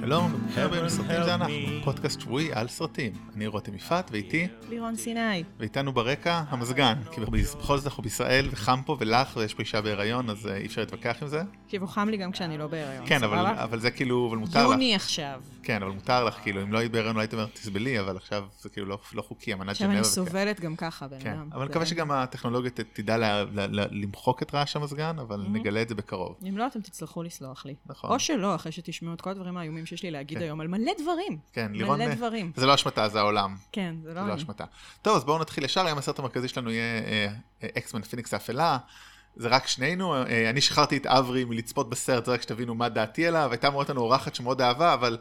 שלום, חברים, סרטים זה אנחנו, פודקאסט שבועי על סרטים. אני רותם יפעת ואיתי, לירון סיני. ואיתנו ברקע המזגן, כי בכל זאת אנחנו בישראל וחם פה ולח ויש פה אישה בהיריון, אז אה, אי אפשר להתווכח עם זה. כאילו חם לי גם כשאני לא בהיריון, כן, אבל, זה כאילו, אבל מותר לך. יוני עכשיו. כן, אבל מותר לך, כאילו, אם לא היית בהיריון לא היית אומרת תסבלי, אבל עכשיו זה כאילו לא, לא חוקי, אמנת עכשיו ז'נבה. אני וכאלה. סובלת גם ככה, בן כן, אדם. אבל אני מקווה שגם הטכנולוגיה תדע לה- לה- לה- למחוק את רעש המזגן, אבל נגלה את זה בקרוב. אם לא, אתם תצטרכו לסלוח לי. נכון. או שלא, אחרי שתשמעו את כל הדברים האיומים שיש לי להגיד כן. היום על מלא דברים. כן, לירון, מלא אה, דברים. זה לא אשמתה, זה העולם. כן, זה זה לא לא אני. אשמתה. טוב, אז בואו נתחיל ישר, היום הסרט המרכזי שלנו יהיה אה, אקסמן פיניקס האפלה. זה רק שנינו, אה, אני שחררתי את אברי מלצפות בסרט, זה רק שתבינו מה דעתי עליו, הייתה אמורה להיות לנו אורחת שמאוד אהבה, אבל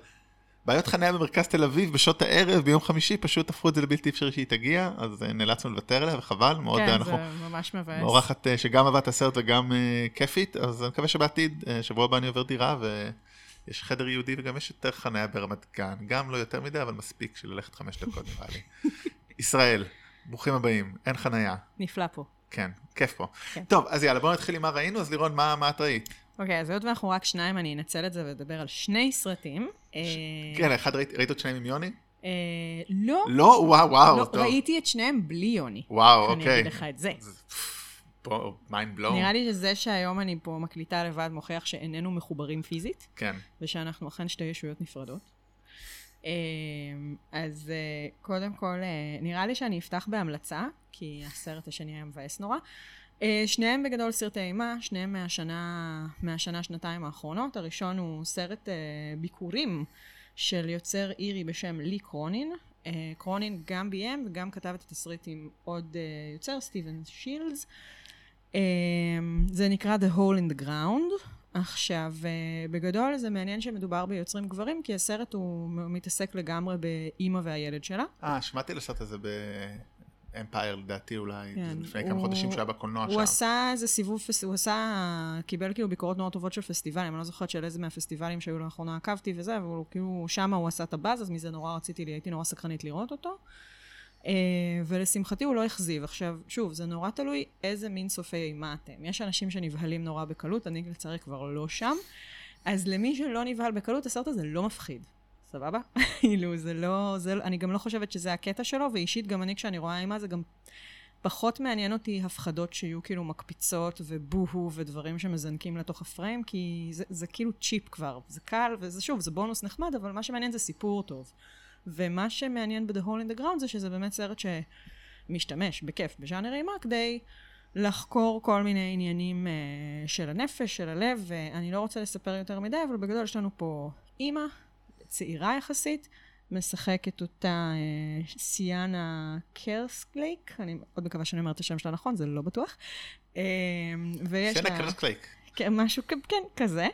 בעיות חניה במרכז תל אביב בשעות הערב ביום חמישי, פשוט הפכו את זה לבלתי אפשרי שהיא תגיע, אז אה, נאלצנו לוותר עליה, וחבל, מאוד כן, אנחנו... זה ממש מבאס. אורחת אה, שגם אהבה את הסרט וגם אה, כיפית, אז אני מקווה שבעתיד, אה, שבוע הבא אני עובר דירה ויש חדר יהודי וגם יש יותר חניה ברמת גן, גם לא יותר מדי, אבל מספיק של ללכת חמש דקות נראה לי. ישראל, ברוכים הבאים, אין חניה, נפלא פה. כן, כיף פה. כן. טוב, אז יאללה, בואו נתחיל עם מה ראינו, אז לירון, מה מה את ראית? אוקיי, אז היות ואנחנו רק שניים, אני אנצל את זה ואדבר על שני סרטים. אה, כן, אחד ראית ראית עוד שניים עם יוני? אה, לא, לא? וואו, וואו, לא, טוב. ראיתי את שניהם בלי יוני. וואו, אני אוקיי. אגיד לך את זה. פה, mind blown. נראה לי שזה שהיום אני פה מקליטה לבד מוכיח שאיננו מחוברים פיזית. כן. ושאנחנו אכן שתי ישויות נפרדות. אה, אז אה, קודם כל, אה, נראה לי שאני אפתח בהמלצה, כי הסרט השני היה מבאס נורא. אה, שניהם בגדול סרטי אימה, שניהם מהשנה, מהשנה, שנתיים האחרונות. הראשון הוא סרט ביקורים של יוצר אירי בשם לי קרונין. קרונין גם ביים וגם כתב את התסריט עם עוד יוצר, סטיבן שילדס. אה, זה נקרא The Hole in the Ground. עכשיו, אה, בגדול זה מעניין שמדובר ביוצרים גברים, כי הסרט הוא מתעסק לגמרי באימא והילד שלה. אה, שמעתי על הסרט הזה באמפייר לדעתי אולי, כן, לפני כמה הוא- חודשים שהוא היה בקולנוע שם. הוא עשה איזה סיבוב, הוא עשה, קיבל כאילו ביקורות נורא טובות של פסטיבלים, אני לא זוכרת של איזה מהפסטיבלים שהיו לאחרונה עקבתי וזה, אבל כאילו, שמה הוא עשה את הבאז, אז מזה נורא רציתי, הייתי נורא סקרנית לראות אותו. אה, ולשמחתי הוא לא הכזיב. עכשיו, שוב, זה נורא תלוי איזה מין סופי אימה אתם. יש אנשים שנבהלים נורא בקלות, אני לצערי כבר לא שם. אז למי שלא נבהל בקלות, הסרט הזה לא מפחיד. סבבה? כאילו, זה לא, זה, אני גם לא חושבת שזה הקטע שלו, ואישית גם אני כשאני רואה אימה זה גם פחות מעניין אותי הפחדות שיהיו כאילו מקפיצות ובוהו ודברים שמזנקים לתוך הפריים, כי זה, זה כאילו צ'יפ כבר, זה קל, וזה שוב, זה בונוס נחמד, אבל מה שמעניין זה סיפור טוב. ומה שמעניין ב-The Hole in the Ground זה שזה באמת סרט שמשתמש בכיף בז'אנר אימה כדי לחקור כל מיני עניינים אה, של הנפש, של הלב, ואני לא רוצה לספר יותר מדי, אבל בגדול יש לנו פה אימא, צעירה יחסית, משחקת אותה אה, סיאנה קרסקלייק, אני מאוד מקווה שאני אומרת את השם שלה נכון, זה לא בטוח. אה, ויש לה... קרסקלייק. כן, משהו, כן, כזה.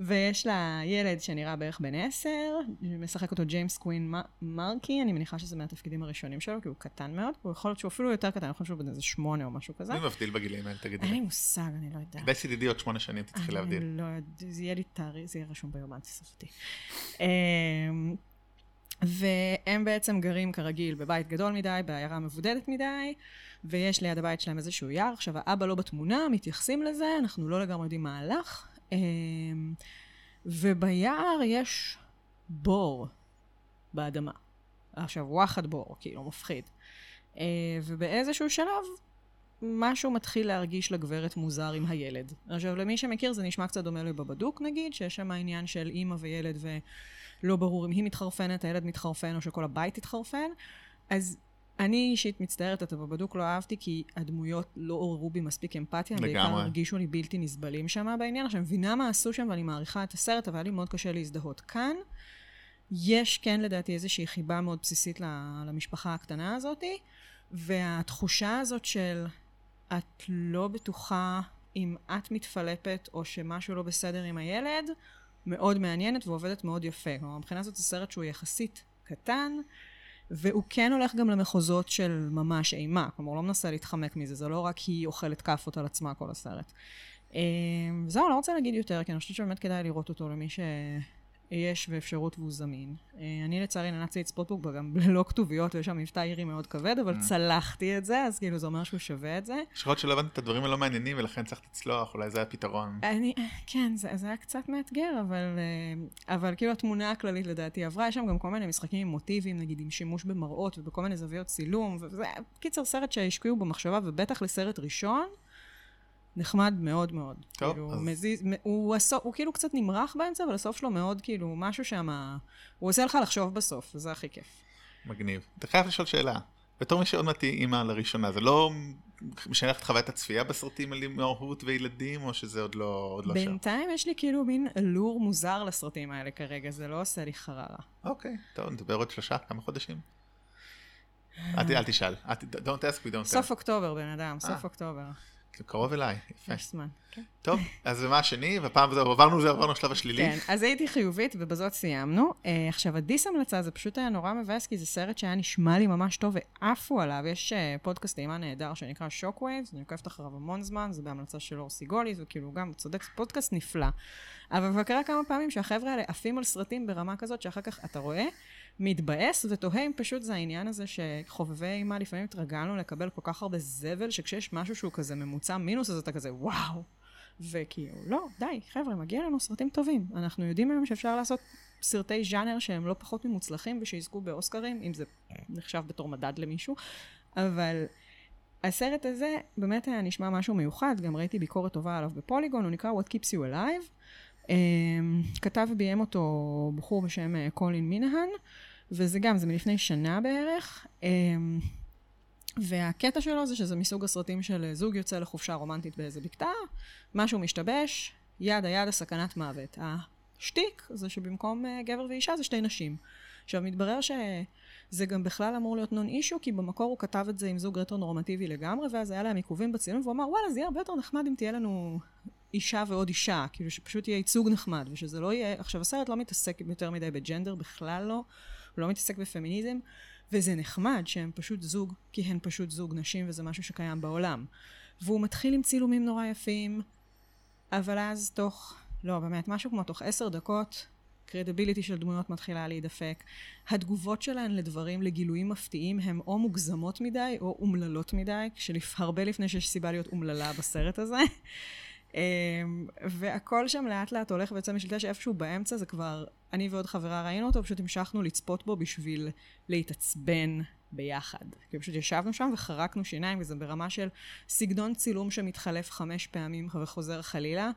ויש לה ילד שנראה בערך בן עשר, משחק אותו ג'יימס קווין מרקי, אני מניחה שזה מהתפקידים הראשונים שלו, כי הוא קטן מאוד, הוא יכול להיות שהוא אפילו יותר קטן, אני חושב שהוא בן איזה שמונה או משהו כזה. מי מבדיל בגילים האלה, תגידי אין לי? מושג, אני לא יודעת. כדאי שתדעי עוד שמונה שנים, תתחיל להבדיל. אני לא יודעת, זה יהיה לי תאריך, זה יהיה רשום ביומן. אמ, והם בעצם גרים כרגיל בבית גדול מדי, בעיירה מבודדת מדי, ויש ליד הבית שלהם איזשהו יער. עכשיו, האבא לא בתמונה, מתייחסים לזה, אנחנו לא לגמרי יודעים מה הלך. אמ, וביער יש בור באדמה. עכשיו, וואחד בור, כאילו, מפחיד. אה, ובאיזשהו שלב, משהו מתחיל להרגיש לגברת מוזר עם הילד. עכשיו, למי שמכיר, זה נשמע קצת דומה לבבדוק, נגיד, שיש שם העניין של אימא וילד, ולא ברור אם היא מתחרפנת, הילד מתחרפן, או שכל הבית התחרפן. אז אני אישית מצטערת, את הבבדוק לא אהבתי, כי הדמויות לא עוררו בי מספיק אמפתיה, הם בעיקר. הרגישו לי בלתי נסבלים שם בעניין. עכשיו, אני מבינה מה עשו שם, ואני מעריכה את הסרט, אבל היה לי מאוד קשה להזדהות כאן. יש כן לדעתי איזושהי חיבה מאוד בסיסית למשפחה הקטנה הזאתי, והתחושה הזאת של את לא בטוחה אם את מתפלפת או שמשהו לא בסדר עם הילד, מאוד מעניינת ועובדת מאוד יפה. כלומר, מבחינה זאת זה סרט שהוא יחסית קטן, והוא כן הולך גם למחוזות של ממש אימה. כלומר, לא מנסה להתחמק מזה, זה לא רק היא אוכלת כאפות על עצמה כל הסרט. אה, זהו, לא רוצה להגיד יותר, כי אני חושבת שבאמת כדאי לראות אותו למי ש... יש באפשרות והוא זמין. אה, אני לצערי נאלצתי לצפות בו גם ללא כתוביות, ויש שם מבטא אירי מאוד כבד, אבל Mm. צלחתי את זה, אז כאילו זה אומר שהוא שווה את זה. יש להיות שלא הבנתי את הדברים הלא מעניינים ולכן צריך לצלוח, אולי זה הפתרון. אני, כן, זה, זה היה קצת מאתגר, אבל, אה, אבל כאילו התמונה הכללית לדעתי עברה, יש שם גם כל מיני משחקים עם מוטיבים, נגיד עם שימוש במראות ובכל מיני זוויות צילום, וזה, קיצר, סרט שהשקיעו במחשבה, ובטח לסרט ראשון, נחמד מאוד מאוד. טוב, כאילו, אז- מזיז, מ- הוא, הסוף, הוא כאילו קצת נמרח באמצע, אבל הסוף שלו מאוד כאילו, משהו שם, הוא עושה לך לחשוב בסוף, וזה הכי כיף. מגניב. אתה חייב לשאול שאלה. בתור מי שעוד מעט תהיה אימא לראשונה, זה לא משנה לך את חוויית הצפייה בסרטים על אימהות וילדים, או שזה עוד לא, עוד לא שם? בינתיים יש לי כאילו מין אלור מוזר לסרטים האלה כרגע, זה לא עושה לי חררה. אוקיי, טוב, נדבר עוד שלושה, כמה חודשים. אל אל תשאל, don't ask we don't סוף tell. אוקטובר, בן אדם, סוף אה. אוקטובר. קרוב אליי, יפה. יש זמן. כן. טוב, אז ומה השני? והפעם זהו, עברנו זה, עברנו לשלב השלילי. כן, אז הייתי חיובית, ובזאת סיימנו. Uh, עכשיו, הדיס המלצה זה פשוט היה נורא מבאס, כי זה סרט שהיה נשמע לי ממש טוב, ועפו עליו. יש uh, פודקאסט אימה נהדר שנקרא Shockwaves, אני עוקבת אחריו המון זמן, זה בהמלצה של אור סיגולי, זה כאילו גם, צודק, זה פודקאסט נפלא. אבל כבר קרה כמה פעמים שהחבר'ה האלה עפים על סרטים ברמה כזאת, שאחר כך אתה רואה, מתבאס ותוהה אם פשוט זה העניין הזה שחובבי אימה לפעמים התרגלנו לקבל כל כך הרבה זבל, שכשיש משהו שהוא כזה ממוצע מינוס, אז אתה כזה וואו. וכאילו, לא, די, חבר'ה, מגיע לנו סרטים טובים. אנחנו יודעים היום שאפשר לעשות סרטי ז'אנר שהם לא פחות ממוצלחים ושיזכו באוסקרים, אם זה נחשב בתור מדד למישהו, אבל הסרט הזה באמת היה נשמע משהו מיוחד, גם ראיתי ביקורת טובה עליו בפוליגון, הוא נקרא What Keeps You Alive. Um, כתב וביים אותו בחור בשם אה, קולין מינהן, וזה גם, זה מלפני שנה בערך. Um, והקטע שלו זה שזה מסוג הסרטים של אה, זוג יוצא לחופשה רומנטית באיזה בקתה, משהו משתבש, יד היד הסכנת מוות. השטיק זה שבמקום אה, גבר ואישה זה שתי נשים. עכשיו, מתברר שזה גם בכלל אמור להיות נון אישו, כי במקור הוא כתב את זה עם זוג רטרו-נורמטיבי לגמרי, ואז היה להם עיכובים בצילום, והוא אמר, וואלה, זה יהיה הרבה יותר נחמד אם תהיה לנו אישה ועוד אישה, כאילו שפשוט יהיה ייצוג נחמד, ושזה לא יהיה... עכשיו, הסרט לא מתעסק יותר מדי בג'נדר, בכלל לא, הוא לא מתעסק בפמיניזם, וזה נחמד שהם פשוט זוג, כי הן פשוט זוג נשים, וזה משהו שקיים בעולם. והוא מתחיל עם צילומים נורא יפים, אבל אז תוך, לא, באמת, משהו כמו תוך עשר דקות, קרדיביליטי של דמויות מתחילה להידפק. התגובות שלהן לדברים, לגילויים מפתיעים, הן או מוגזמות מדי או אומללות מדי, כשהרבה לפני שיש סיבה להיות אומללה בסרט הזה. אמ, והכל שם לאט לאט הולך ויוצא משליטה שאיפשהו באמצע זה כבר, אני ועוד חברה ראינו אותו, פשוט המשכנו לצפות בו בשביל להתעצבן ביחד. כי פשוט ישבנו שם וחרקנו שיניים, וזה ברמה של סגנון צילום שמתחלף חמש פעמים וחוזר חלילה,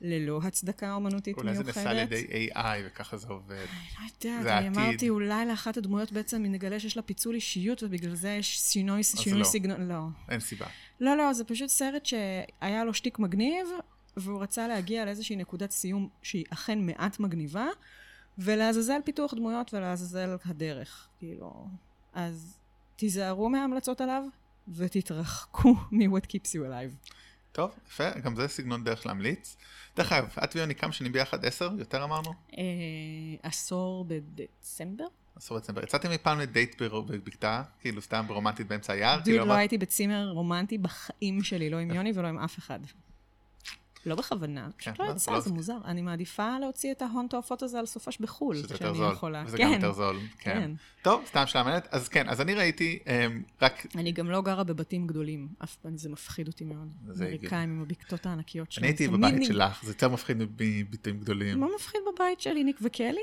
ללא הצדקה אומנותית אולי זה מיוחדת. נעשה על ידי AI וככה זה עובד. לא יודעת, זה אני העתיד. אמרתי, אולי לאחת הדמויות בעצם נגלה שיש לה פיצול אישיות, ובגלל זה יש שינוי, שינוי לא. סגנון, לא. אין סיבה. לא, לא, זה פשוט סרט שהיה לו שטיק מגניב, והוא רצה להגיע לאיזושהי נקודת סיום שהיא אכן מעט מגניבה, ולעזאזל פיתוח דמויות ולעזאזל הדרך, כאילו. אז תיזהרו מההמלצות עליו, ותתרחקו מ-What Keeps You Alive. טוב, יפה, גם זה סגנון דרך להמליץ. דרך אגב, את ויוני כמה שנים ביחד? עשר? יותר אמרנו? אה, עשור בדצמבר? עשור דצמבר. יצאתם אי פעם לדייט בבקתה? כאילו סתם ברומנטית באמצע היער? דוד, כאילו, לא הייתי בצימר רומנטי בחיים שלי, לא עם יוני ולא עם אף אחד. לא בכוונה, פשוט כן, לא לא, יצא, לא- זה מוזר. אני מעדיפה להוציא את ההון תועפות הזה על סופש בחו"ל, שאני. יכולה. כן, גם יותר זול. כן. כן. טוב, סתם שאלה מעניינת. אז כן, אז אני ראיתי אמ, רק... אני גם לא גרה בבתים גדולים, אף פעם זה מפחיד אותי מאוד. זה אמריקאים עם הבקתות הענקיות שלהם. אני הייתי בבית שלך, זה יותר מפחיד מביטויים גדולים. מה מפחיד בבית שלי, ניק וקלי?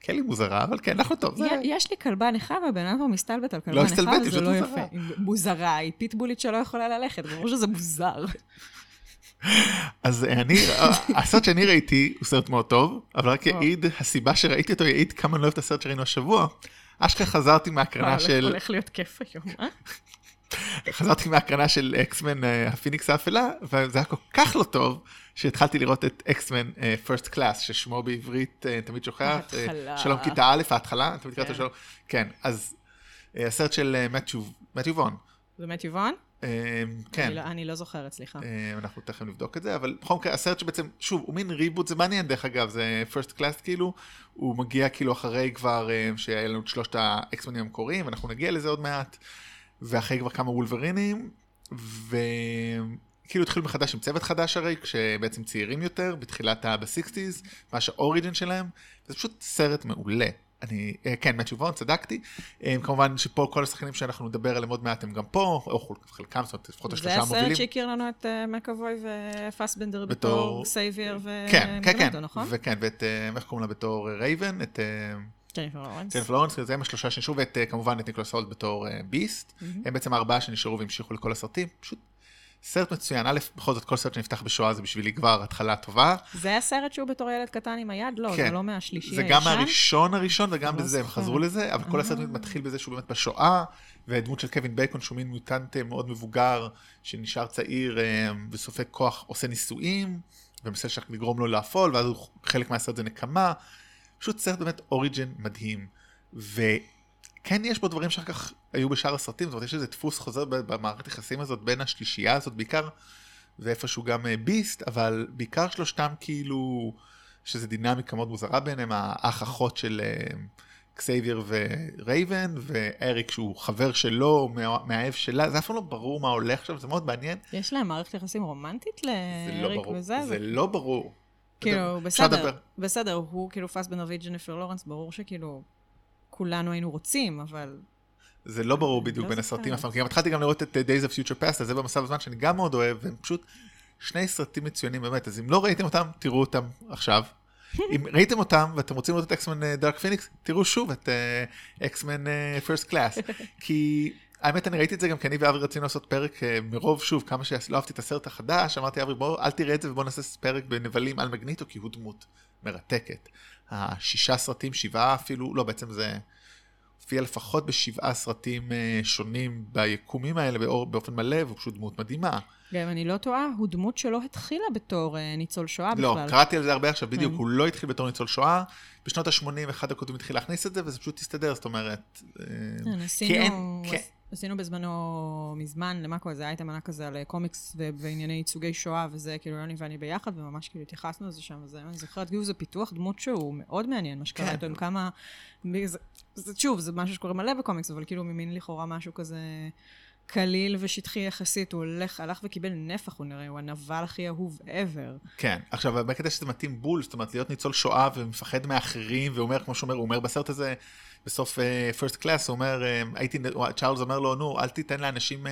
קלי מוזרה, אבל כן, אנחנו טוב. זה- יש לי כלבה נכה, והבן אדם כבר מסתלבט על לא כלבה נכה, וזה לא פשוט יפה. מוזרה, היא פיטבולית שלא יכולה ללכת, ברור שזה מוזר. אז אני, הסרט שאני ראיתי הוא סרט מאוד טוב, אבל רק או. יעיד, הסיבה שראיתי אותו יעיד כמה אני לא אוהב את הסרט שראינו השבוע. אשכרה חזרתי מהקרנה של, הולך להיות כיף היום, אה? חזרתי מהקרנה של X-Men אה, הפיניקס האפלה, וזה היה כל כך לא טוב, שהתחלתי לראות את X-Men First Class, ששמו בעברית אה, תמיד שוכח. אה, ההתחלה. שלום כיתה א', ההתחלה, תמיד קראת לו כן. שלום. כן, אז אה, הסרט של אה, מתיו וון. זה מתיו וון? אה, כן. אני לא- אני לא זוכרת, סליחה. אה, אנחנו תכף נבדוק את זה, אבל בכל מקרה הסרט שבעצם, שוב, הוא מין ריבוט, זה מעניין דרך אגב, זה פרסט קלאס כאילו, הוא מגיע כאילו אחרי כבר אה, שהיה לנו את שלושת האקסמנים המקוריים, ואנחנו נגיע לזה עוד מעט, ואחרי כבר כמה וולברינים, כאילו התחילו מחדש עם צוות חדש הרי, כשבעצם צעירים יותר, בתחילת ה... ב-60's, ממש האוריג'ן שלהם, זה פשוט סרט מעולה. אני, אה, כן, וון, צדקתי. אה, כמובן שפה כל השחקנים שאנחנו נדבר עליהם עוד מעט הם גם פה, או חלקם, זאת אומרת, לפחות השלושה המובילים. זה הסרט שהכיר לנו את אה, מקאבוי ופסבנדר בתור אקסבייר כן, כן, כן, נכון? וכן, ואת, איך קוראים לה בתור רייבן, את... ג'ניפר לורנס. זה הם השלושה שנשארו, ואת כמובן את ניקולס הולד בתור ביסט. הם בעצם הארבעה שנשארו והמשיכו לכל הסרטים. פשוט סרט מצוין, א', בכל זאת כל סרט שנפתח בשואה זה בשבילי כבר התחלה טובה. זה הסרט שהוא בתור ילד קטן עם היד? לא, כן. זה לא מהשלישי הישן. זה גם מהראשון הראשון וגם לא בזה, הם חזרו לזה, אבל כל הסרט אה. מתחיל בזה שהוא באמת בשואה, והדמות של קווין בייקון שהוא מין מיוטנט מאוד מבוגר, שנשאר צעיר אה, וסופג כוח, עושה ניסויים, ומנסה לגרום לו לאפול, ואז חלק מהסרט זה נקמה. פשוט סרט באמת אוריג'ן מדהים. וכן יש בו דברים שאחר כך היו בשאר הסרטים, זאת אומרת יש איזה דפוס חוזר במערכת היחסים הזאת בין השלישייה הזאת בעיקר, ואיפשהו גם ביסט, אה, אבל בעיקר שלושתם כאילו, שזה דינמיקה מאוד מוזרה ביניהם, האח אחות של אקסבייר אה, ורייבן, ואריק שהוא חבר שלו, מאהב שלה, זה אף פעם לא ברור מה הולך שם, זה מאוד מעניין. יש להם מערכת יחסים רומנטית לאריק לא וזה? זה לא ברור. כאילו, בסדר, בסדר, הוא כאילו פסבנדר וג'ניפר לורנס, ברור שכאילו כולנו היינו רוצים, אבל זה לא ברור בדיוק לא בין הסרטים אף פעם, כי גם התחלתי גם לראות את Days of Future Past, אז זה במסע בזמן שאני גם מאוד אוהב, והם פשוט שני סרטים מצוינים באמת, אז אם לא ראיתם אותם, תראו אותם עכשיו. אם ראיתם אותם ואתם רוצים לראות את X-Men Dark Phoenix, תראו שוב את X-Men First Class. כי האמת אני ראיתי את זה גם כי אני ואברי רצינו לעשות פרק אה, מרוב שוב כמה שלא אהבתי את הסרט החדש אמרתי אברי בוא אל תראה את זה ובוא נעשה פרק בנבלים על מגניטו כי הוא דמות מרתקת. השישה סרטים שבעה אפילו לא בעצם זה הופיע לפחות בשבעה סרטים אה, שונים ביקומים האלה באור, באופן מלא, והוא פשוט דמות מדהימה. גם אני לא טועה, הוא דמות שלא התחילה בתור אה, ניצול שואה לא, בכלל. לא, קראתי על זה הרבה עכשיו, בדיוק, כן. הוא לא התחיל בתור ניצול שואה. בשנות ה-80 אחד הכותבים התחיל להכניס את זה, וזה פשוט הסתדר, זאת אומרת... אה, כן, עשינו... כן. בזמנו, מזמן, למאקו איזה אייטם ענק כזה על קומיקס וענייני ייצוגי שואה וזה, כאילו יוני ואני ביחד, וממש כאילו התייחסנו לזה שם, וזה, אני זוכרת, כאילו זה פיתוח דמות שהוא מאוד מעניין, מה שקרה איתו, כמה... זה, זה, שוב, זה משהו שקורה מלא בקומיקס, אבל כאילו ממין לכאורה משהו כזה קליל ושטחי יחסית, הוא הולך, הלך וקיבל נפח, הוא נראה, הוא הנבל הכי אהוב ever. כן, עכשיו, בקטע שזה מתאים בול, זאת אומרת, להיות ניצול שואה ומפחד מאחרים, ואומר, כמו שאומר, הוא אומר בסרט הזה, בסוף First אה, Class, הוא אומר, אה, הייתי, צ'ארלס אומר לו, נו, אל תיתן לאנשים, אה,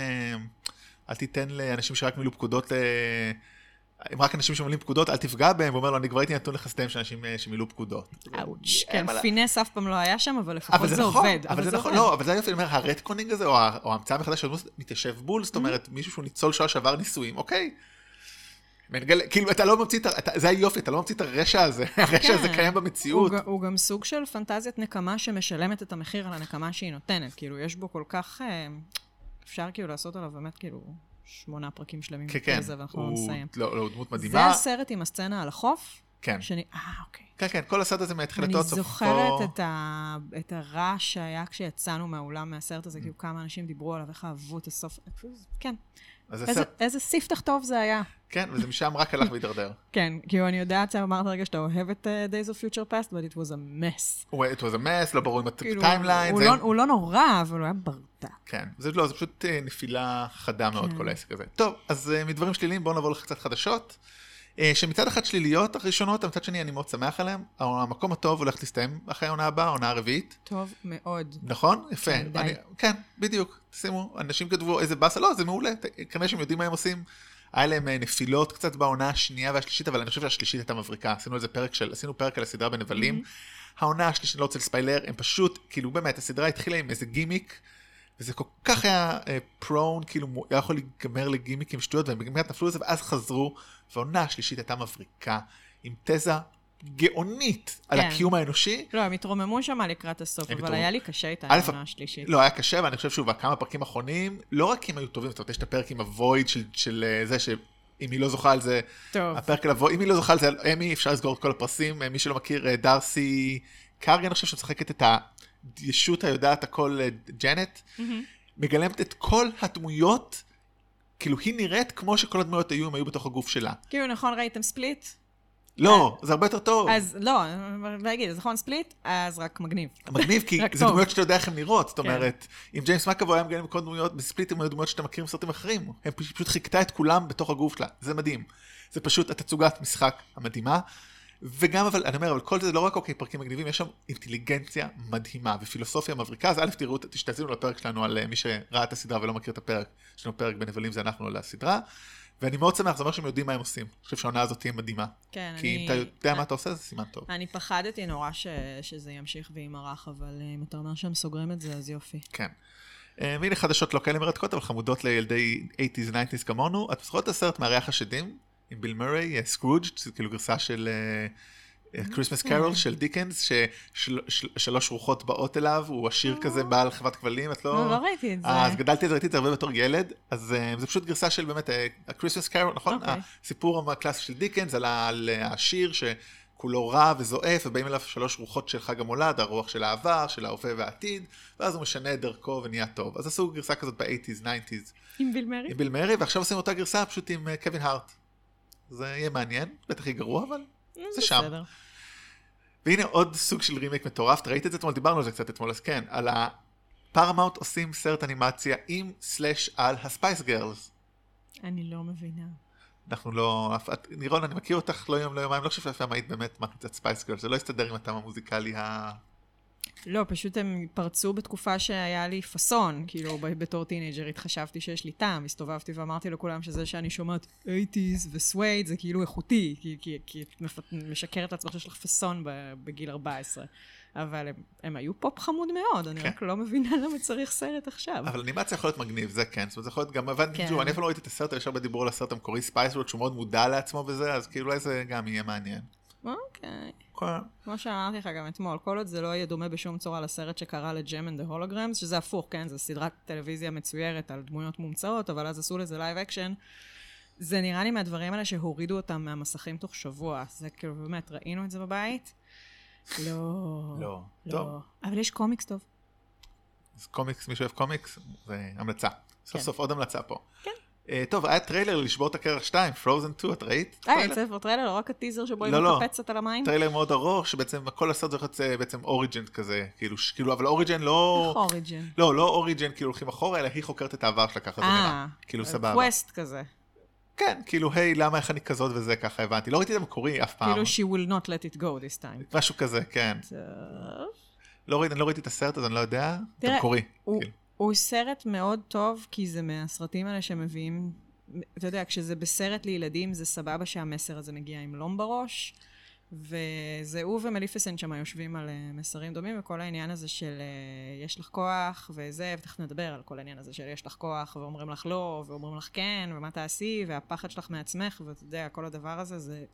אל תיתן לאנשים שרק מילאו פקודות, uh, אם רק אנשים שממלאים פקודות, אל תפגע בהם, הוא אומר לו, אני כבר הייתי נתון לחסדיהם של אנשים שמילאו פקודות. אאוץ', כן, פינס אף פעם לא היה שם, אבל לפחות זה נכון, עובד. אבל זה נכון, לא, אבל זה אני אומר, הרטקונינג הזה, או ההמצאה מחדש של מתיישב בול, זאת אומרת, מישהו שהוא ניצול שואה שעבר נישואים, אוקיי. כאילו אתה לא ממציא, את זה היופי, אתה לא ממציא את הרשע הזה, הרשע הזה כן. קיים במציאות. הוא גם סוג של פנטזיית נקמה שמשלמת את המחיר על הנקמה שהיא נותנת, כאילו יש בו כל כך, אה, אפשר כאילו לעשות עליו באמת כאילו שמונה פרקים שלמים, כן, כן, ואנחנו לא נסיים. לא, לא, הוא דמות מדהימה. זה הסרט עם הסצנה על החוף? כן. שאני, אה, אוקיי. כן, כן, כל הסרט הזה מתחילתו עד סופו. אני זוכרת את, ה... את הרעש שהיה כשיצאנו מהאולם מהסרט הזה, כאילו כמה אנשים דיברו עליו, איך אהבו את הסוף. כן, איזה, ספתח טוב זה היה. כן, וזה משם רק הלך והידרדר. כן, כאילו אני יודעת שאמרת רגע שאתה אוהב את uh, Days of Future Past, but it was a mess. it was a mess, לא ברור עם הטיימליין. הוא, זה... לא, הוא לא נורא, אבל הוא היה ברדק. כן, זה לא, זה פשוט uh, נפילה חדה מאוד כן. כל העסק הזה. טוב, אז uh, מדברים שליליים בואו נעבור לך קצת חדשות. אה, שמצד אחד שליליות הראשונות, מצד שני אני מאוד שמח עליהן. המקום הטוב הולך להסתיים אחרי העונה הבאה, העונה הרביעית. טוב מאוד. נכון? יפה. כן, אני, כן, בדיוק. שימו, אנשים כתבו איזה באסה, לא, זה מעולה. כנראה שהם יודעים מה הם עושים. היה להם אה, נפילות קצת בעונה השנייה והשלישית, אבל אני חושב שהשלישית הייתה מבריקה. עשינו איזה פרק של, עשינו פרק על הסדרה בנבלים. Mm-hmm. העונה השלישית, לא רוצה לספיילר, הם פשוט, כאילו באמת, הסדרה התחילה עם איזה גימיק. וזה כל כך היה פרון, uh, כאילו היה יכול להיגמר לגימיקים שטויות, והם באמת נפלו לזה ואז חזרו, והעונה השלישית הייתה מבריקה, עם תזה גאונית כן. על הקיום האנושי. לא, הם התרוממו שם לקראת הסוף, אבל. היה לי קשה איתה העונה השלישית. לא, היה קשה, ואני חושב שוב, כמה פרקים אחרונים, לא רק הם היו טובים, זאת אומרת, יש את הפרק עם הוויד של, של אה, זה, שאם היא לא זוכה על זה, טוב. הפרק על הוויד, אם היא לא זוכה על זה, אמי, אפשר לסגור את כל הפרסים, מי שלא מכיר, אה, דארסי קארגן, אני חושב שמשחקת את הישות היודעת הכל, ג'נט. Mm-hmm. מגלמת את כל הדמויות, כאילו היא נראית כמו שכל הדמויות היו, הם היו בתוך הגוף שלה. כאילו נכון ראיתם Split? לא, זה הרבה יותר טוב. אז לא, להגיד, אז נכון Split, אז רק מגניב. מגניב, כי זה טוב. דמויות שאתה יודע איך הן נראות. זאת כן. אומרת, אם ג'יימס מקאבוי היה מגן בכל דמויות, ב Split הם היו דמויות שאתה מכיר מסרטים אחרים. הם פש- פשוט חיקתה את כולם בתוך הגוף שלה. זה מדהים. זה פשוט התצוגת משחק המדהימה. וגם אבל, אני אומר, אבל כל זה לא רק אוקיי פרקים מגניבים, יש שם אינטליגנציה מדהימה ופילוסופיה מבריקה, אז א' תראו, תאזינו לפרק שלנו על אה, מי שראה את הסדרה ולא מכיר את הפרק, יש לנו פרק בנבלים זה אנחנו על הסדרה, ואני מאוד שמח, זה אומר שהם יודעים מה הם עושים. אני חושב שהעונה הזאת תהיה מדהימה. כן, כי אם אני... אתה יודע מה אתה עושה, זה סימן טוב. אני פחדתי נורא ש... שזה ימשיך ויימרח, אבל אה, אם אתה אומר שהם סוגרים את זה, אז יופי. כן. אה, והנה חדשות לא כאלה מרתקות, אבל חמודות לילדי 80's 90's כמונו. את זוכרות את הסרט מארח השדים עם ביל מורי, סקרוג', שזה כאילו גרסה של Christmas Carol של דיקנס, ששלוש רוחות באות אליו, הוא עשיר כזה בעל חברת כבלים, את לא... לא, לא ראיתי את זה. אה, אז גדלתי, אז ראיתי את זה הרבה בתור ילד, אז אה, זה פשוט גרסה של באמת ה-Christmas Carol, נכון? אוקיי. הסיפור הקלאסי של דיקנס על העשיר שכולו רע וזועף, ובאים אליו שלוש רוחות של חג המולד, הרוח של העבר, של ההווה והעתיד, ואז הוא משנה את דרכו ונהיה טוב. אז עשו גרסה כזאת ב-80's, 90's עם ביל מרי? עם ביל מרי, ועכשיו עושים אותה גרסה פשוט עם אה, קווין הארט. זה יהיה מעניין, בטח יהיה גרוע, אבל זה שם. בסדר. והנה עוד סוג של רימייק מטורף, ראית את זה אתמול, דיברנו על זה קצת אתמול, אז כן, על הפרמאונט עושים סרט אנימציה עם סלאש על ה Spice Girls. אני לא מבינה. אנחנו לא, לירון, אני מכיר אותך לא יום, לא יומיים, לא חושב שאף פעם היית באמת מעריצת Spice Girls, זה לא יסתדר עם הטעם המוזיקלי ה... לא, פשוט הם פרצו בתקופה שהיה לי פאסון, כאילו בתור טינאייג'רית חשבתי שיש לי טעם, הסתובבתי ואמרתי לכולם שזה שאני שומעת 80's ו Suede זה כאילו איכותי, כי, כי, כי את משקרת לעצמך שיש לך פאסון בגיל 14. אבל הם, הם היו פופ חמוד מאוד, אני כן. רק לא מבינה למה צריך סרט עכשיו. אבל אנימציה יכול להיות מגניב, זה כן, זאת אומרת, זה יכול להיות גם, הבנתי, כן. אני אפילו לא ראיתי את הסרט, יש הרבה דיבור על הסרט המקורי Spice World, שהוא מאוד מודע לעצמו בזה, אז כאילו אולי זה גם יהיה מעניין. אוקיי. כמו שאמרתי לך גם אתמול, כל עוד זה לא יהיה דומה בשום צורה לסרט שקרה ל Jem and the Holograms, שזה הפוך, כן? זו סדרת טלוויזיה מצוירת על דמויות מומצאות, אבל אז עשו לזה live action. זה נראה לי מהדברים האלה שהורידו אותם מהמסכים תוך שבוע. זה כאילו, באמת, ראינו את זה בבית? לא. לא. לא. טוב. אבל יש קומיקס טוב. אז קומיקס, מי שאוהב קומיקס, זה המלצה. סוף כן. סוף עוד המלצה פה. כן. אה, טוב, היה טריילר לשבור את הקרח 2, Frozen 2, את ראית? אה? יצא כבר טריילר, רק הטיזר שבו היא לא, לא. מקפצת על המים? טריילר מאוד ארוך, שבעצם כל הסרט זה יכול להיות אה, בעצם origin כזה, כאילו, כאילו, אבל origin לא... origin. לא, לא origin כאילו הולכים אחורה, אלא היא חוקרת את העבר שלה, ככה זה נראה. אה, כאילו, סבבה. quest כזה. כן, כאילו, היי, למה, איך אני כזאת וזה, ככה הבנתי. לא ראיתי את המקורי אף פעם. כאילו she will not let it go this time. משהו כזה, כן. לא ראיתי, לא ראיתי את הסרט, אז אני לא יודע. תראה. הוא, כאילו. הוא סרט מאוד טוב, כי זה מהסרטים האלה שמביאים, אתה יודע, כשזה בסרט לילדים, זה סבבה שהמסר הזה מגיע עם לום בראש, וזה הוא ומליפסנט שם יושבים על אה, מסרים דומים, וכל העניין הזה של אה, יש לך כוח, וזה, ותכף נדבר על כל העניין הזה של יש לך כוח, ואומרים לך לא, ואומרים לך כן, ומה תעשי, והפחד שלך מעצמך, ואתה יודע, כל הדבר הזה, זה...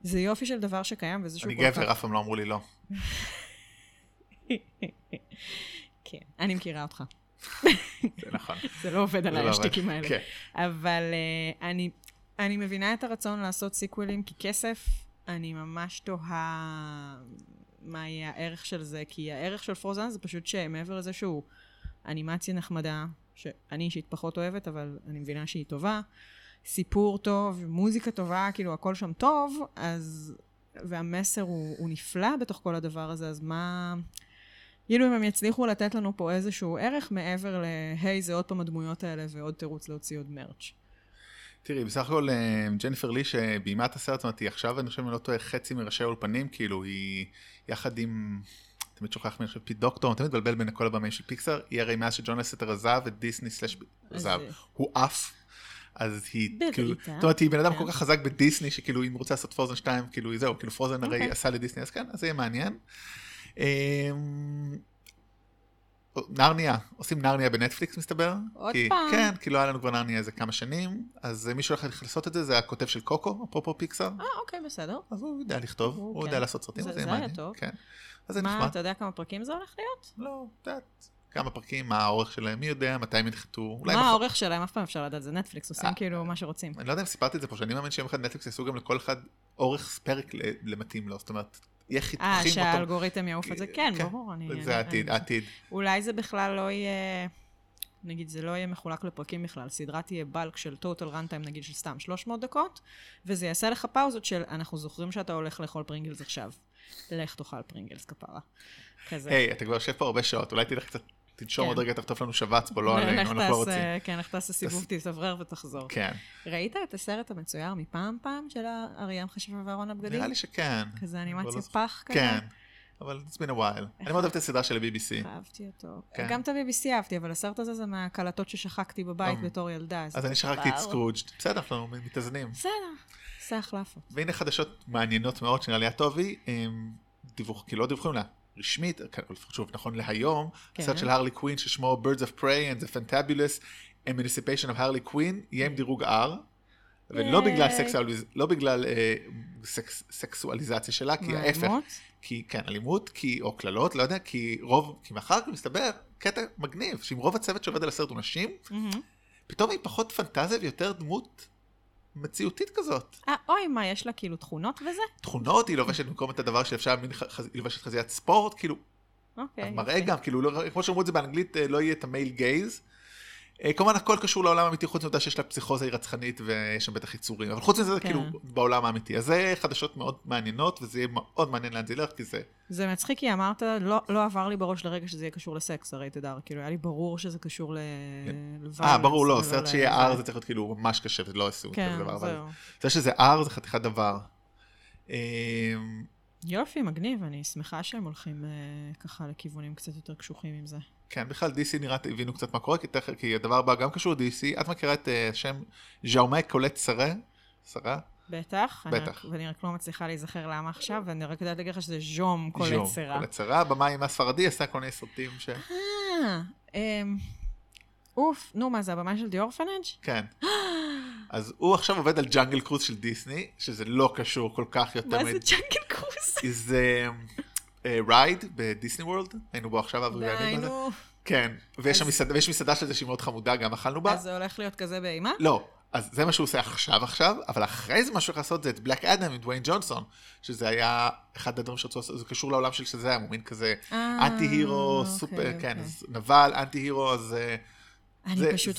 זה יופי של דבר שקיים, וזה שהוא אני כל כך... גבר, אף פעם לא אמרו לי לא. כן, אני מכירה אותך. זה נכון. זה לא עובד זה עליי, לא השטיקים. האלה. כן. אבל uh, אני, אני מבינה את הרצון לעשות סיקוולים ככסף, אני ממש תוהה מה יהיה הערך של זה, כי הערך של פרוזן זה פשוט שמעבר לזה שהוא אנימציה נחמדה, שאני אישית פחות אוהבת, אבל אני מבינה שהיא טובה, סיפור טוב, מוזיקה טובה, כאילו הכל שם טוב, אז... והמסר הוא, הוא נפלא בתוך כל הדבר הזה, אז מה... כאילו אם הם יצליחו לתת לנו פה איזשהו ערך מעבר ל-היי, זה עוד פעם הדמויות האלה ועוד תירוץ להוציא עוד מרץ'. תראי, בסך הכל אה, ג'ניפר לי שביימה את הסרט, זאת אומרת, היא עכשיו, אני חושב, אני לא טועה, חצי מראשי האולפנים, כאילו, היא יחד עם, תמיד שוכח מי, חושב, פי דוקטור, תמיד מבלבל בין כל הבמאים של פיקסאר, היא הרי מאז שג'ון לסטר עזב את דיסני סלאש עזב, הוא עף. אז היא. כאילו, זאת אומרת, היא בן אדם. כל כך חזק בדיסני, שכאילו, אם רוצה לעשות פרוזן 2, כאילו, זהו, כאילו, פרוזן הרי אוקיי. עשה לדיסני, אז כן, אז זה יהיה מעניין. אמ, נרניה, עושים נרניה בנטפליקס מסתבר. עוד כי, פעם? כן, כי לא היה לנו כבר נרניה איזה כמה שנים, אז אה, מישהו הולך לעשות את זה, זה הכותב של קוקו, אפרופו פיקסאר, אה, אוקיי, בסדר. אז הוא יודע לכתוב, הוא- הוא כן. יודע לעשות סרטים, זה- זה יהיה היה. טוב. כן. אז זה מה, נחמד. אתה יודע כמה פרקים זה הולך להיות? לא, את יודעת, כמה פרקים, מה האורך שלהם, מי יודע, מתי הם ינחתו. מה האורך שלהם? אף פעם אפשר לדעת, זה נטפליקס, עושים אה. כאילו מה שרוצים. אני לא יודע אם סיפרתי את זה פה, שאני מאמין שיום אחד נטפליקס יעשו גם לכל אחד אורך פרק למתאים לו, זאת אומרת, יהיה אה, חיתוכים. אותו- שהאלגוריתם יעוף את זה? כן, כן, ברור. אני- זה אני- העתיד, אני- העתיד. אולי זה בכלל לא יהיה... נגיד זה לא יהיה מחולק לפרקים בכלל, סדרה תהיה בלק של total runtime נגיד של סתם 300 דקות, וזה יעשה לך פאוזות של אנחנו זוכרים שאתה הולך לאכול פרינגלס עכשיו. לך תאכל פרינגלס כפרה. כזה. היי, אתה כבר יושב פה הרבה שעות, אולי תלך קצת, תנשום כן. עוד רגע, תחטוף לנו שבץ פה, לא עלינו, אנחנו לא רוצים. כן, לך תעשה סיבוב, תתאוורר ותחזור. כן, ראית את הסרט המצויר מפעם פעם של אריאם חשבה ואהרון הבגדים? נראה לי שכן. כזה אנימציה לא- פח כזה? כן, אבל it's been a while. אני מאוד אוהב את הסדרה של ה-BBC. אהבתי אותו. כן. גם את ה-BBC אהבתי, אבל הסרט הזה זה מהקלטות ששכחתי בבית אה. בתור ילדה. אז אני שכחתי את כבר- סקרוג'. בסדר, אנחנו מתאזנים. בסדר, עושה החלפות. והנה חדשות מעניינות מאוד שנראה לי את טובי. הם דיווח, כי לא דיווחים לה. רשמית, כן, שוב, נכון להיום, כן. הסרט של הרלי קווין ששמו Birds of Prey and the Fantabulous Emancipation of Harley Quinn יהיה עם דירוג R, ולא. בגלל, סקסואליז... לא בגלל אה, סקס... סקסואליזציה שלה, כי ההפך? כי כן, אלימות, כי, או קללות, לא יודע, כי רוב, כי מאחר כך מסתבר, קטע מגניב, שאם רוב הצוות שעובד על הסרט הוא נשים, מהמם. פתאום היא פחות פנטזיה ויותר דמות מציאותית כזאת. אה, אוי, מה, יש לה כאילו תכונות וזה? תכונות, היא לובשת במקום את הדבר שאפשר חז- לובשת חזיית ספורט, כאילו, אוקיי. מראה. גם, כאילו, לא, כמו שאמרו את זה באנגלית, אה, לא יהיה את המייל גייז. אה, כמובן הכל קשור לעולם האמיתי, חוץ מהעובדה שיש לה פסיכוזה היא רצחנית ויש שם בטח יצורים, אבל חוץ מזה זה כן. כאילו בעולם האמיתי. אז זה חדשות מאוד מעניינות, וזה יהיה מאוד מעניין לאן זה ילך, כי זה... זה מצחיק כי אמרת, לא, לא עבר לי בראש לרגע שזה יהיה קשור לסקס, הרי תדע, כאילו היה לי ברור שזה קשור ל... כן. אה, ברור, לא, סרט שיהיה R זה צריך להיות כאילו ממש קשה, וזה לא עשו כן, כזה דבר, אבל זהו. זה שזה R זה חתיכת דבר. אה, יופי, מגניב, אני שמחה שהם הולכים אה, ככה לכיוונים קצת יותר קשוחים עם זה. כן, בכלל DC נראה, הבינו קצת מה קורה, כי תכף, כי הדבר הבא גם קשור ל-DC, את מכירה את אה, השם ז'אומה קולט סרה? סרה? בטח. בטח. ואני רק לא מצליחה להיזכר למה עכשיו, ואני רק יודעת להגיד לך שזה ז'אומה קולט ז'אומה סרה. קולט במאי הספרדי, עשה כל מיני סרטים ש... אה, אמ, אוף, נו, מה זה, הבמאי של The Orphanage? כן. אז הוא עכשיו עובד על Jungle Cruise של דיסני, שזה לא קשור כל כך יותר מה זה Jungle Cruise? זה ride בדיסני וורלד, היינו בו עכשיו אברי די, ואני בזה. נו. כן, ויש אז- מסעדה, ויש מסעדה של זה שהיא מאוד חמודה, גם אכלנו בה. אז זה הולך להיות כזה באימה? לא, אז זה מה שהוא עושה עכשיו עכשיו, אבל אחרי זה מה שהוא הולך לעשות זה את Black Adam עם דוויין ג'ונסון, שזה היה אחד הדברים שרצו לעשות, זה קשור לעולם של שזם, הוא מין כזה אה, anti hero, אוקיי, סופר, אוקיי. כן, אז נבל, anti hero, אז אה, אני זה- פשוט,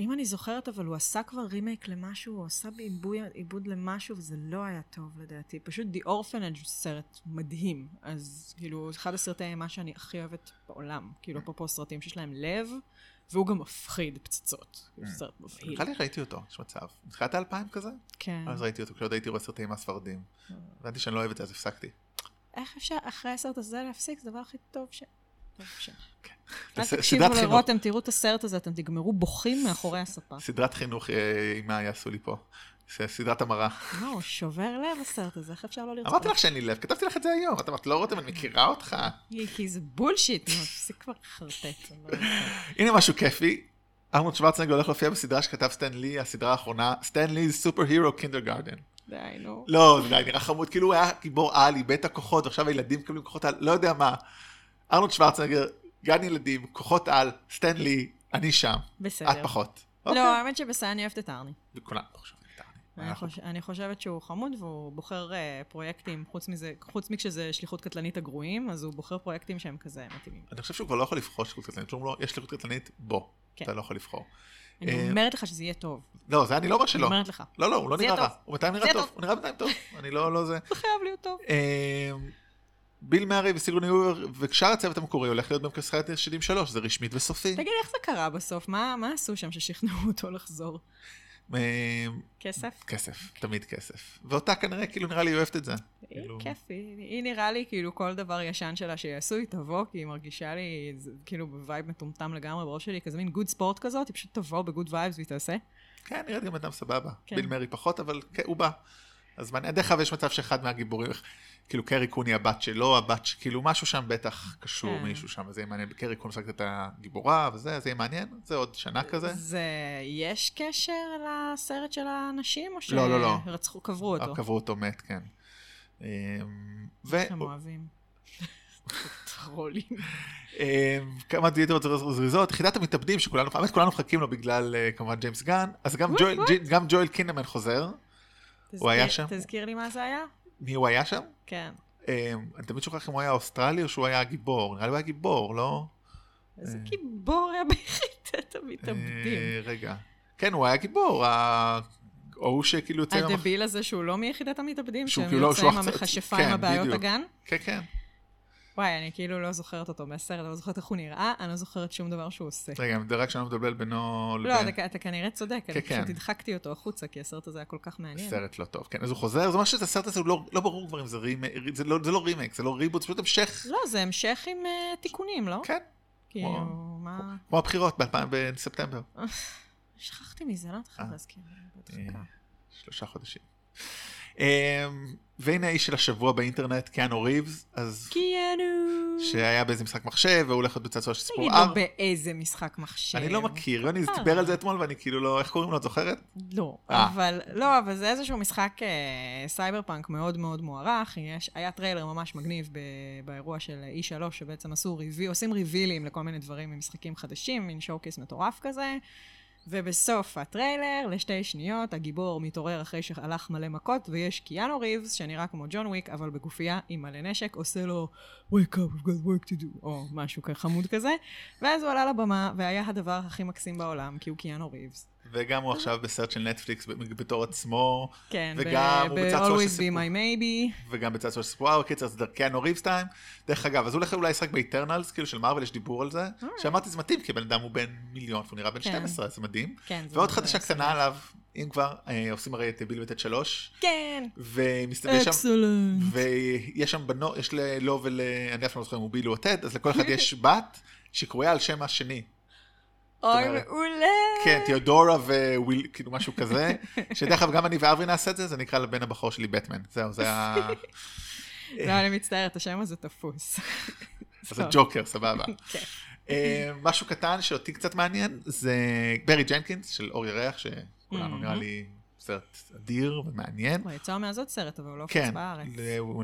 אם אני זוכרת, אבל הוא עשה כבר רימייק למשהו, הוא עשה בעיבוי- עיבוד למשהו, וזה לא היה טוב לדעתי. פשוט The Orphanage הוא סרט מדהים. אז כאילו, אחד הסרטי אימה שאני הכי אוהבת בעולם. כאילו, אפרופו סרטים שיש להם לב, והוא גם מפחיד פצצות. הוא סרט מבהיל. נראה לי ראיתי אותו, יש מצב. תחילת האלפיים כזה? כן. אז ראיתי אותו, כשעוד הייתי רואה סרטים מהספרדים. הבנתי שאני לא אוהב את זה, אז הפסקתי. איך אפשר אחרי הסרט הזה להפסיק? זה הדבר הכי טוב ש... ש... אל זה תקשיבו. לרותם, תראו את הסרט הזה, אתם תגמרו בוכים מאחורי הספה. סדרת חינוך אה, מה יעשו לי פה. זה סדרת המרה. מה, הוא שובר לב הסרט הזה, איך אפשר לא לרצות? אמרתי לך שאין לי לב, כתבתי לך את זה היום. את אמרת, לא רותם, אני מכירה אותך. כי- זה בולשיט, נו, תפסיק כבר לחרטט. אני לא. הנה משהו כיפי. ארנולד שוורצנגר הולך להופיע בסדרה שכתב סטן לי, הסדרה האחרונה, סטן לי סופר הירו קינדרגרדן. די, נו. לא, זה נראה חמוד, כאילו הוא היה גיבור על, איבד את הכוחות, ועכשיו הילדים מקבלים כוחות על, לא יודע מה. ארנולד שוורצנגר, גן ילדים, כוחות על, סטן לי, אני שם. בסדר. את פחות. אוקיי. לא, האמת שבסדר, אני אוהבת את ארני. וכולם חושבים. אני חוש- אני חושבת שהוא חמוד והוא בוחר אה, פרויקטים, חוץ מזה, חוץ מכשזה שליחות קטלנית הגרועים, אז הוא בוחר פרויקטים שהם כזה מתאימים. אני חושב שהוא כבר לא יכול לבחור שליחות קטלנית, אומרים לו, יש שליחות קטלנית, בוא. כן. אתה לא יכול לבחור. אני אה, אומרת לך שזה יהיה טוב. לא, זה אני לא אומר אני שלא. אומרת לך. לא, לא, הוא לא נראה רע. הוא בינתיים נראה טוב. טוב. הוא נראה בינתיים טוב. אני לא, לא זה. זה חייב להיות טוב. אה, ביל מארי וסיגורני וויבר ושאר הצוות המקורי הולך להיות ישנים שלוש, זה רשמית וסופי. תגיד, איך זה קרה בסוף? מה מה עשו שם ששכנעו אותו לחזור? אה, כסף? כסף, תמיד כסף. ואותה כנראה, כאילו נראה לי היא אוהבת את זה. היא כאילו- כיפי, היא נראה לי כאילו כל דבר ישן שלה שיעשו היא תבוא, כי היא מרגישה לי כאילו ב vibe מטומטם לגמרי בראש שלי, כזה מין good sport כזאת, היא פשוט תבוא ב good vibes והיא תעשה. כן, נראית גם אדם סבבה. כן. ביל מארי פחות, אבל כן, הוא בא. אז מעניין, דרך אגב יש מצב שאחד מהגיבורים, כאילו קרי קוני הבת שלו, הבת, כאילו משהו שם בטח קשור, כן. מישהו שם, וזה יהיה מעניין. קרי קוני משחקת את הגיבורה, וזה, זה יהיה מעניין, זה עוד שנה כזה. זה, יש קשר לסרט של האנשים, או לא, לא, לא. שרצחו, קברו אותו? קבעו אותו מת, כן. אמ, ו... הם אוהבים. טרולים. אמ, כמה דיאטות זריזות, יחידת המתאבדים שכולנו, האמת כולנו מחכים לו בגלל אה, כמובן ג'יימס גן, אז גם ג'ואל קינמן חוזר, הוא היה שם? תזכיר לי מה זה היה? מי הוא היה שם? כן. אמ, אני תמיד שוכח אם הוא היה אוסטרלי או שהוא היה הגיבור, נראה לי הוא היה גיבור, לא? איזה אה. גיבור היה ביחידת המתאבדים. אה, רגע. כן, הוא היה גיבור. ה- ההוא שכאילו יוצא... הדביל הזה שהוא לא מיחידת המתאבדים, שהוא שהם כאילו- יוצא שהוא עם החצ- המכשפה כן, עם הבעיות בדיוק. הגן. כן, כן. וואי, אני כאילו לא זוכרת אותו מהסרט, אני לא זוכרת איך הוא נראה, אני לא זוכרת שום דבר שהוא עושה. רגע, אני רק שאני לא מבלבל בינו לא, לבין... אתה, אתה כנראה צודק, אני כן, כן. פשוט הדחקתי אותו החוצה, כי הסרט הזה היה כל כך מעניין. סרט לא טוב. כן, אז הוא חוזר, זה אומר שהסרט הזה הוא לא- לא ברור כבר אם זה רימייק, זה לא- זה לא רימייק, זה לא ריבוט, זה פשוט המשך. לא, זה המשך עם אה, תיקונים, לא? כן, כאילו, מה... כמו הבחירות ב-2000 בספטמבר. שכחתי מזה, לא צריכה אה. להזכיר. אה. שלושה חודשים. אמ, והנה האיש של השבוע באינטרנט, קיאנו ריבס, אז קיאנו. שהיה באיזה משחק מחשב, והוא הולך להיות בצעצוע של סיפור תגיד R. לו באיזה משחק מחשב. אני לא מכיר, יוני אה. דיבר על זה אתמול ואני כאילו לא, איך קוראים לו, את זוכרת? לא, אה. אבל, לא, אבל זה איזשהו משחק אה, סייבר פאנק מאוד מאוד מוערך. יש, היה טריילר ממש מגניב באירוע של E3, שבעצם עשו ריווי, עושים ריווילים לכל מיני דברים ממשחקים חדשים, מין show מטורף כזה. ובסוף הטריילר, לשתי שניות, הגיבור מתעורר אחרי שהלך מלא מכות, ויש קיאנו ריבס, שנראה כמו ג'ון וויק, אבל בגופייה עם מלא נשק, עושה לו wake up, we've got work to do, או משהו חמוד כזה. ואז הוא עלה לבמה, והיה הדבר הכי מקסים בעולם, כי הוא קיאנו ריבס. וגם הוא עכשיו בסרט של נטפליקס בתור עצמו, כן, וגם הוא בצעצוע של ב-Always be סיפור. my maybe. וגם בצעצוע של סיפור R, קיצר, זה קיאנו ריבס time. דרך אגב, אז הוא הולך אולי לשחק באיטרנלס, כאילו של מארוול, יש דיבור על זה. שאמרתי, זה מתאים, כי הבן אדם הוא בן מיליון, והוא נראה בן כן. 12, זה מדהים. כן, ועוד חדשה. קטנה עליו, אם כבר, אה, עושים הרי את ביל וטט 3, כן, ומסתבר שם... ויש שם בנות, יש לו ול... אני אף פעם לא זוכר אם הוא ביל או טד, אז לכל אחד יש בת שקרויה על שם השני. אוי, מעולה. כן, תיאודורה וויל, כאילו משהו כזה. שדרך אגב, גם אני ואברי נעשה את זה, זה נקרא לבן הבכור שלי בטמן. זהו, זה ה... לא, אני מצטערת, השם הזה תפוס. אז זה ג'וקר, סבבה. כן. אה, משהו קטן שאותי קצת מעניין, זה ברי ג'נקינס של אור ירח, שכולנו נראה לי סרט אדיר ומעניין. הוא יצא מאז עוד סרט, אבל הוא לא הופץ כן, בארץ.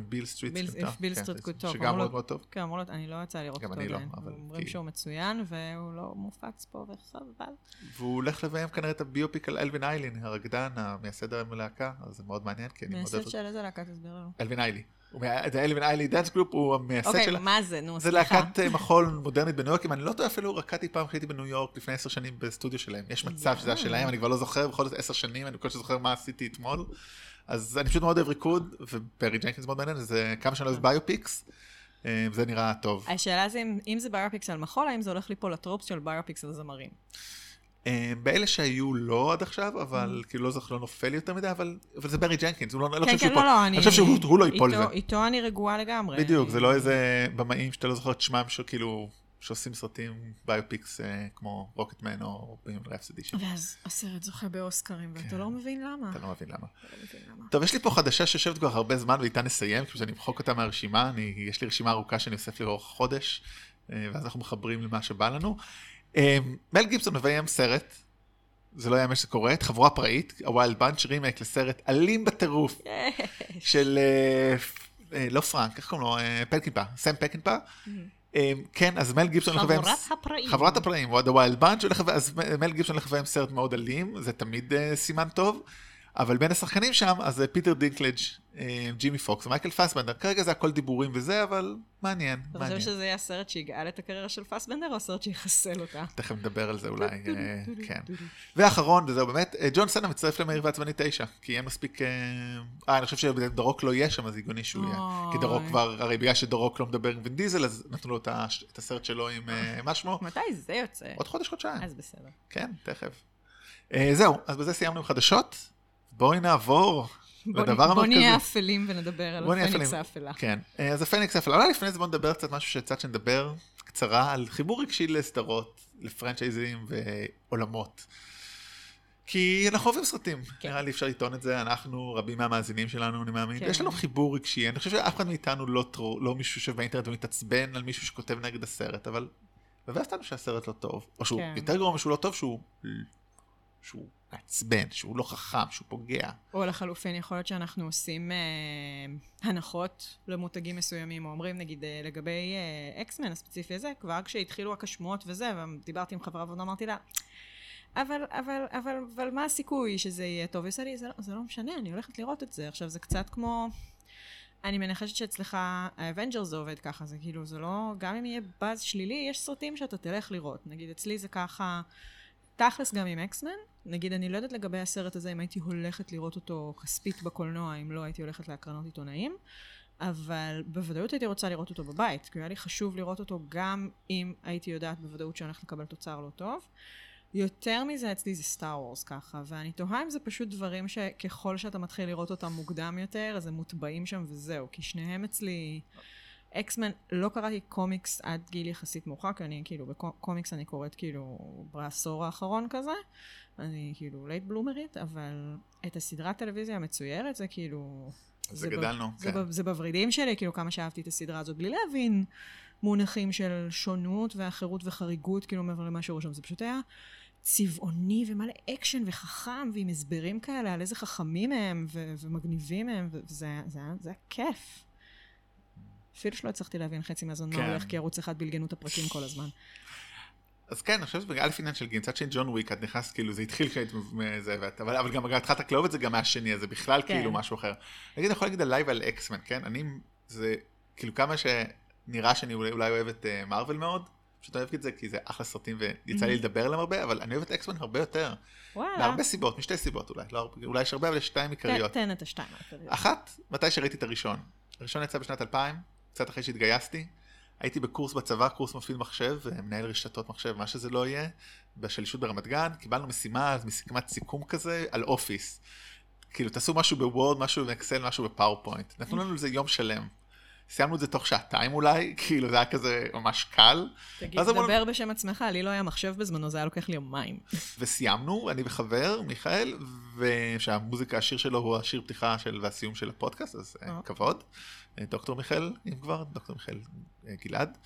ביל סטריט. ביל- סרטה, ביל כן, סטריט זה- קוד טוב, שגם מאוד לו- מאוד טוב. כן, אמרו לו, אני לא יצא לראות גם אותו אני לא. אבל אומרים. שהוא מצוין, והוא לא מופץ פה, וחבל. והוא הולך לביים כנראה את ה biopic על אלווין איילי, הרקדן, המייסד הלהקה, אז זה מאוד מעניין, כי אני מאוד אוהב מייסד. של איזה להקה תסביר לנו. אלווין איילי. זה אלווין איילי דאנס גרופ, הוא המייסד אוקיי, שלה. מה זה? נו, זה סליחה. להקת אה, מחול מודרנית בניו יורק, אם אני לא טועה אפילו רקדתי פעם כשהייתי בניו יורק לפני עשר שנים בסטודיו שלהם. יש מצב שזה היה. שלהם, אני כבר לא זוכר, בכל זאת עשר שנים, אני בקושי זוכר מה עשיתי אתמול. אז אני פשוט מאוד אוהב ריקוד, וברי ג'נקינס מאוד מעניין, זה כמה שאני אוהב biopics, אה, זה נראה טוב. השאלה זה אם- אם זה biopics על מחול, האם זה הולך ליפול ל tropes של biopics על זמרים. אה, באלה שהיו לא עד עכשיו, אבל כאילו לא זוכר, לא נופל יותר מדי, אבל זה ברי ג'נקינס, הוא לא לא כן, חושב כן, שהוא לא, פה. לא, אני חושב שהוא הוא לא ייפול לזה. איתו אני רגועה לגמרי. בדיוק, זה לא איזה במאים שאתה לא זוכר את שמם, שכאילו, שעושים סרטים biopics אה, כמו רוקטמן או בוהמיין רפסודי. ואז הסרט זוכה באוסקרים, ואתה כן. לא מבין למה. אתה לא מבין למה. לא. טוב, יש לי פה חדשה שיושבת כבר הרבה זמן ואיתה נסיים, כדי שאני אמחוק אותה מהרשימה, אני, יש לי רשימה ארוכה שאני אוסף לאורך חודש, אה, ואז אנחנו מחברים למה שבא לנו. אה, מל גיבסון מביים סרט, זה לא יאמן שזה קורה, את חבורה פראית, ה Wild Bunch רימייק לסרט אלים בטירוף, של, אה, אה, לא פרנק, איך קוראים לו? פקינפה, סם פקינפה. אה, כן, אז מל גיבסון הולך לביים... חבורת הפראים. חבורת הפראים, הוא ה Wild Bunch, אז מל גיבסון הולך לביים סרט מאוד אלים, זה תמיד סימן טוב, אבל בין השחקנים שם, אז אה, פיטר דינקלג', אה, ג'יימי פוקס ומייקל פסבנדר, כרגע זה הכל דיבורים וזה, אבל מעניין, אתה מעניין. חושב שזה יהיה הסרט שיגאל את הקריירה של פסבנדר, או הסרט שיחסל אותה? תכף נדבר על זה אולי, אה, כן. ואחרון, וזהו באמת, אה, ג'ון סנה מצטרף למהיר ועצבני 9, כי אין מספיק... אה, אני חושב שדרוק לא יהיה שם, אז הגיוני שהוא יהיה. כי דרוק. כבר, הרי בגלל שדרוק לא מדבר עם וין דיזל, אז נתנו לו את הסרט שלו עם מה שמו? מתי זה יוצא? עוד חודש, חודשיים. אז בסדר. כן, תכף. זהו, אז בזה סיימנו עם חדשות. בואי נעבור בוא לדבר נ- בוא המרכזי. נהיה אפלים ונדבר על הפניקס. האפלה. כן, אה, אז הפניקס האפלה. אולי לפני זה בוא נדבר קצת משהו שיצא שנדבר קצרה על חיבור רגשי לסדרות, לפרנצ'ייזים ועולמות. כי אנחנו אוהבים סרטים, כן. נראה לי אפשר לטעון את זה, אנחנו, רבים מהמאזינים שלנו, אני מאמין, כן. יש לנו חיבור רגשי, אני חושב שאף אחד מאיתנו לא, טרו, לא מישהו שיושב באינטרנט ומתעצבן על מישהו שכותב נגד הסרט, אבל מבאס אותנו שהסרט לא טוב, או שהוא כן. יותר גרוע משהוא לא טוב, שהוא, שהוא מעצבן, שהוא לא חכם, שהוא פוגע. או לחלופין, יכול להיות שאנחנו עושים אה, הנחות למותגים מסוימים, או אומרים נגיד אה, לגבי אה, אקסמן הספציפי הזה, כבר כשהתחילו רק השמועות וזה, ודיברתי עם חברה ועוד אמרתי לה, אבל, אבל, אבל, אבל מה הסיכוי שזה יהיה טוב? היא עושה לי, זה, לא- זה לא משנה, אני הולכת לראות את זה. עכשיו, זה קצת כמו... אני מנחשת שאצלך האבנג'רס זה עובד ככה, זה כאילו, זה לא, גם אם יהיה באז שלילי, יש סרטים שאתה תלך לראות. נגיד, אצלי זה ככה, תכלס גם עם אקסמן. נגיד, אני לא יודעת לגבי הסרט הזה, אם הייתי הולכת לראות אותו כספית בקולנוע, אם לא הייתי הולכת להקרנות עיתונאים. אבל בוודאות הייתי רוצה לראות אותו בבית, כי היה לי חשוב לראות אותו גם אם הייתי יודעת בוודאות שאני הולכת לקבל תוצר לא טוב. יותר מזה אצלי זה סטאר וורס ככה, ואני תוהה אם זה פשוט דברים שככל שאתה מתחיל לראות אותם מוקדם יותר, אז הם מוטבעים שם וזהו, כי שניהם אצלי... אקסמן, לא קראתי קומיקס עד גיל יחסית מאוחר, כי אני כאילו, בקומיקס אני קוראת כאילו בעשור האחרון כזה, אני כאילו late bloomer ית, אבל את הסדרת טלוויזיה המצוירת זה כאילו... זה, זה גדלנו, ב, כן. זה, זה בוורידים שלי, כאילו כמה שאהבתי את הסדרה הזאת, בלי להבין מונחים של שונות ואחרות וחריגות, כאילו מעבר למה שראו שם, זה פשוט היה צבעוני ומלא אקשן וחכם, ועם הסברים כאלה על איזה חכמים הם ו- ומגניבים הם, וזה זה היה, זה היה כיף. אפילו שלא הצלחתי להבין חצי מהזמן כן. מה הולך, כי ערוץ אחד בלגנו את הפרקים כל הזמן. אז כן, אני חושב שזה א' עניין של גיל, מצד שני ג'ון וויק, את נכנסת כאילו, זה התחיל כשהיית מזה, אבל, אבל גם התחלת לאהוב את זה גם מהשני, אז זה בכלל כן. כאילו משהו אחר. נגיד, אני יכול להגיד עליי ועל אקסמן, כן? אני, זה כאילו כמה שנראה שאני אולי, אולי אוהב את מרוויל uh, מאוד, פשוט אוהב את זה כי זה אחלה סרטים ויצא לי לדבר עליהם הרבה, אבל אני אוהב את אקסמן הרבה יותר. וואלה. מהרבה סיבות, משתי סיבות אולי, לא, אולי יש הרבה, אבל יש שתיים עיקריות. תן את השתיים העיקריות. אחת, מתי שראיתי את הראשון. הראשון יצא בשנת 2000, קצת אחרי שהתגייסתי. הייתי בקורס בצבא, קורס מפעיל מחשב, מנהל רשתות מחשב, מה שזה לא יהיה, בשלישות ברמת גן, קיבלנו משימה, משימת סיכום כזה, על אופיס. כאילו, תעשו משהו בוורד, משהו באקסל, משהו בפאוורפוינט. נתנו לנו לזה יום שלם. סיימנו את זה תוך שעתיים אולי, כאילו זה היה כזה ממש קל. תגיד, דבר בשם עצמך, לי לא היה מחשב בזמנו, זה היה לוקח לי יומיים. וסיימנו, אני וחבר, מיכאל, ושהמוזיקה, השיר שלו הוא השיר פתיחה של, והסיום של הפודקאסט, אז oh. כבוד. דוקטור מיכאל, אם כבר, דוקטור מיכאל אה, גלעד.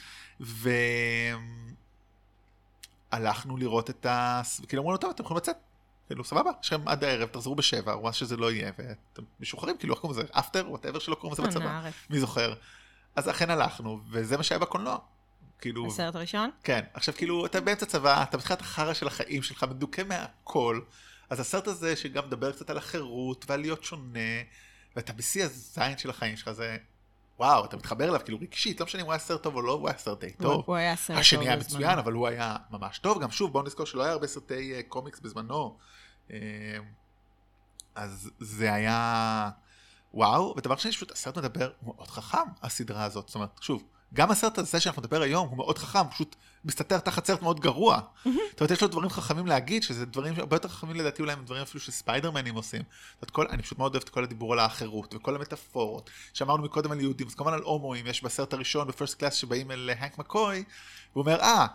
והלכנו לראות את ה... כאילו אמרו לו, טוב, אתם יכולים לצאת. כאילו, סבבה, יש לכם עד הערב, תחזרו בשבע, או מה שזה לא יהיה, ואתם משוחררים, כאילו, איך קוראים לזה? אפטר, whatever שלא קוראים לזה בצבא. מי זוכר? אז אכן הלכנו, וזה מה שהיה בקולנוע. כאילו... הסרט הראשון? כן. עכשיו, כאילו, אתה באמצע צבא, אתה בתחילת החרא של החיים שלך, מדוכא מהכל. אז הסרט הזה, שגם מדבר קצת על החירות ועל להיות שונה, ואתה בשיא הזין של החיים שלך, זה וואו, אתה מתחבר אליו כאילו רגשית, לא משנה אם הוא היה סרט טוב או לא, הוא היה סרט די טוב. הוא היה סרט טוב השני היה מצוין, אבל הוא היה ממש טוב. גם שוב, בואו נזכור שלא היה הרבה סרטי uh, קומיקס בזמנו. Uh, אז זה היה וואו, ודבר שני, פשוט הסרט מדבר, מאוד חכם, הסדרה הזאת. זאת אומרת, שוב, גם הסרט הזה שאנחנו נדבר היום הוא מאוד חכם, פשוט מסתתר תחת סרט מאוד גרוע. זאת אומרת, יש לו דברים חכמים להגיד, שזה דברים הרבה יותר חכמים לדעתי אולי הם דברים אפילו שספיידרמנים עושים. כל, אני פשוט מאוד אוהב את כל הדיבור על האחרות וכל המטאפורות. שאמרנו מקודם על יהודים, אז כמובן על הומואים, יש בסרט הראשון בפירסט קלאס שבאים אל הנק מקוי, והוא אומר, אה,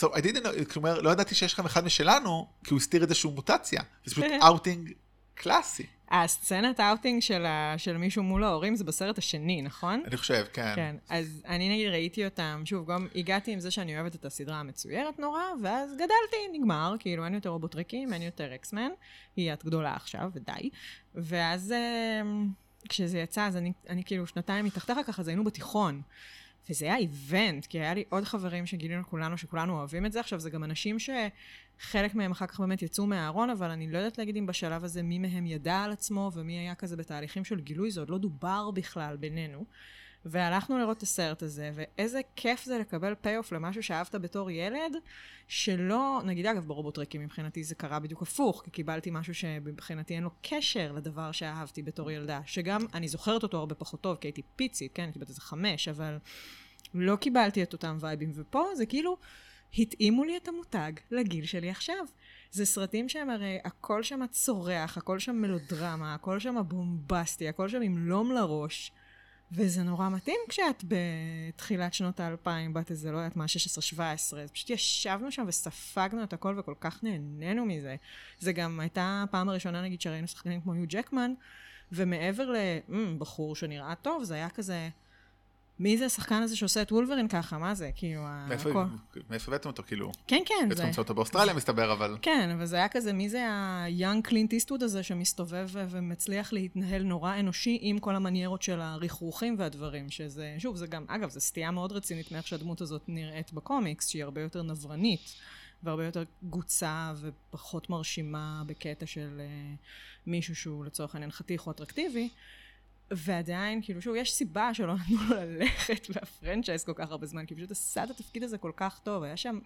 so I didn't know, כלומר, לא ידעתי שיש לכם אחד משלנו, כי הוא הסתיר שהוא מוטציה. זה פשוט אאוטינג קלאסי. הסצנת האוטינג של, ה... של מישהו מול ההורים זה בסרט השני, נכון? אני חושב, כן. כן, אז אני נגיד ראיתי אותם, שוב, גם הגעתי עם זה שאני אוהבת את הסדרה המצוירת נורא, ואז גדלתי, נגמר, כאילו אין יותר רובוטריקים, אין יותר אקסמן, היא את גדולה עכשיו, ודי. ואז אמ, כשזה יצא, אז אני, אני כאילו שנתיים מתחתיך ככה, אז היינו בתיכון. וזה היה איבנט, כי היה לי עוד חברים שגילינו כולנו, שכולנו אוהבים את זה. עכשיו, זה גם אנשים שחלק מהם אחר כך באמת יצאו מהארון, אבל אני לא יודעת להגיד אם בשלב הזה מי מהם ידע על עצמו ומי היה כזה בתהליכים של גילוי, זה עוד לא דובר בכלל בינינו. והלכנו לראות את הסרט הזה, ואיזה כיף זה לקבל פי-אוף למשהו שאהבת בתור ילד, שלא, נגיד אגב ברובוטרקים מבחינתי זה קרה בדיוק הפוך, כי קיבלתי משהו שמבחינתי אין לו קשר לדבר שאהבתי בתור ילדה, שגם אני זוכרת אותו הרבה פחות טוב, כי הייתי פיצית, כן, הייתי בת איזה חמש, אבל לא קיבלתי את אותם וייבים, ופה זה כאילו, התאימו לי את המותג לגיל שלי עכשיו. זה סרטים שהם הרי, הכל שם צורח, הכל שם מלודרמה, הכל שם בומבסטי, הכל שם עם לום לראש. וזה נורא מתאים כשאת בתחילת שנות האלפיים, בת איזה, לא יודעת מה, 16-17, אז פשוט ישבנו שם וספגנו את הכל וכל כך נהנינו מזה. זה גם הייתה הפעם הראשונה, נגיד, שראינו שחקנים כמו יו ג'קמן, ומעבר לבחור mm, שנראה טוב, זה היה כזה... מי זה השחקן הזה שעושה את וולברין ככה? מה זה? כאילו, מאיפה הבאתם אותו, כאילו? כן, כן. בעצם המצאו אותו באוסטרליה, מסתבר, אבל... כן, אבל זה היה כזה, מי זה היאנג קלינט איסטווד הזה שמסתובב ומצליח להתנהל נורא אנושי עם כל המניירות של הרכרוכים והדברים, שזה, שוב, זה גם, אגב, זו סטייה מאוד רצינית מאיך שהדמות הזאת נראית בקומיקס, שהיא הרבה יותר נברנית. והרבה יותר גוצה ופחות מרשימה בקטע של uh, מישהו שהוא לצורך העניין חתיך או אטרקטיבי. ועדיין, כאילו, שוב, יש סיבה שלא נתנו לו ללכת מהפרנצ'ייז כל כך הרבה זמן, כי פשוט עשה את התפקיד הזה כל כך טוב, היה שם...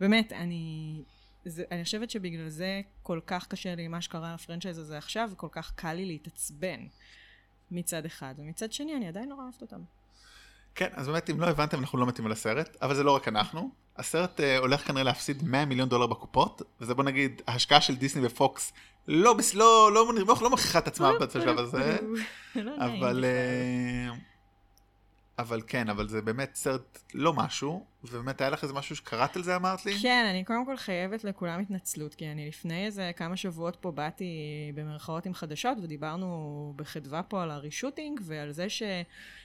באמת, אני... זה, אני חושבת שבגלל זה כל כך קשה לי מה שקרה לפרנצ'ייז הזה עכשיו, וכל כך קל לי להתעצבן מצד אחד, ומצד שני, אני עדיין נורא אוהבת אותם. כן, אז באמת, אם לא הבנתם, אנחנו לא מתאים לסרט, אבל זה לא רק אנחנו. הסרט uh, הולך כנראה להפסיד 100 מיליון דולר בקופות, וזה בוא נגיד, ההשקעה של דיסני ופוקס לא, לא, לא, לא, לא מכריחה את עצמה בשלב הזה, לא אבל... אבל כן, אבל זה באמת סרט לא משהו, ובאמת היה לך איזה משהו שקראת על זה אמרת לי? כן, אני קודם כל חייבת לכולם התנצלות, כי אני לפני איזה כמה שבועות פה באתי במרכאות עם חדשות, ודיברנו בחדווה פה על הרישוטינג, ועל זה ש...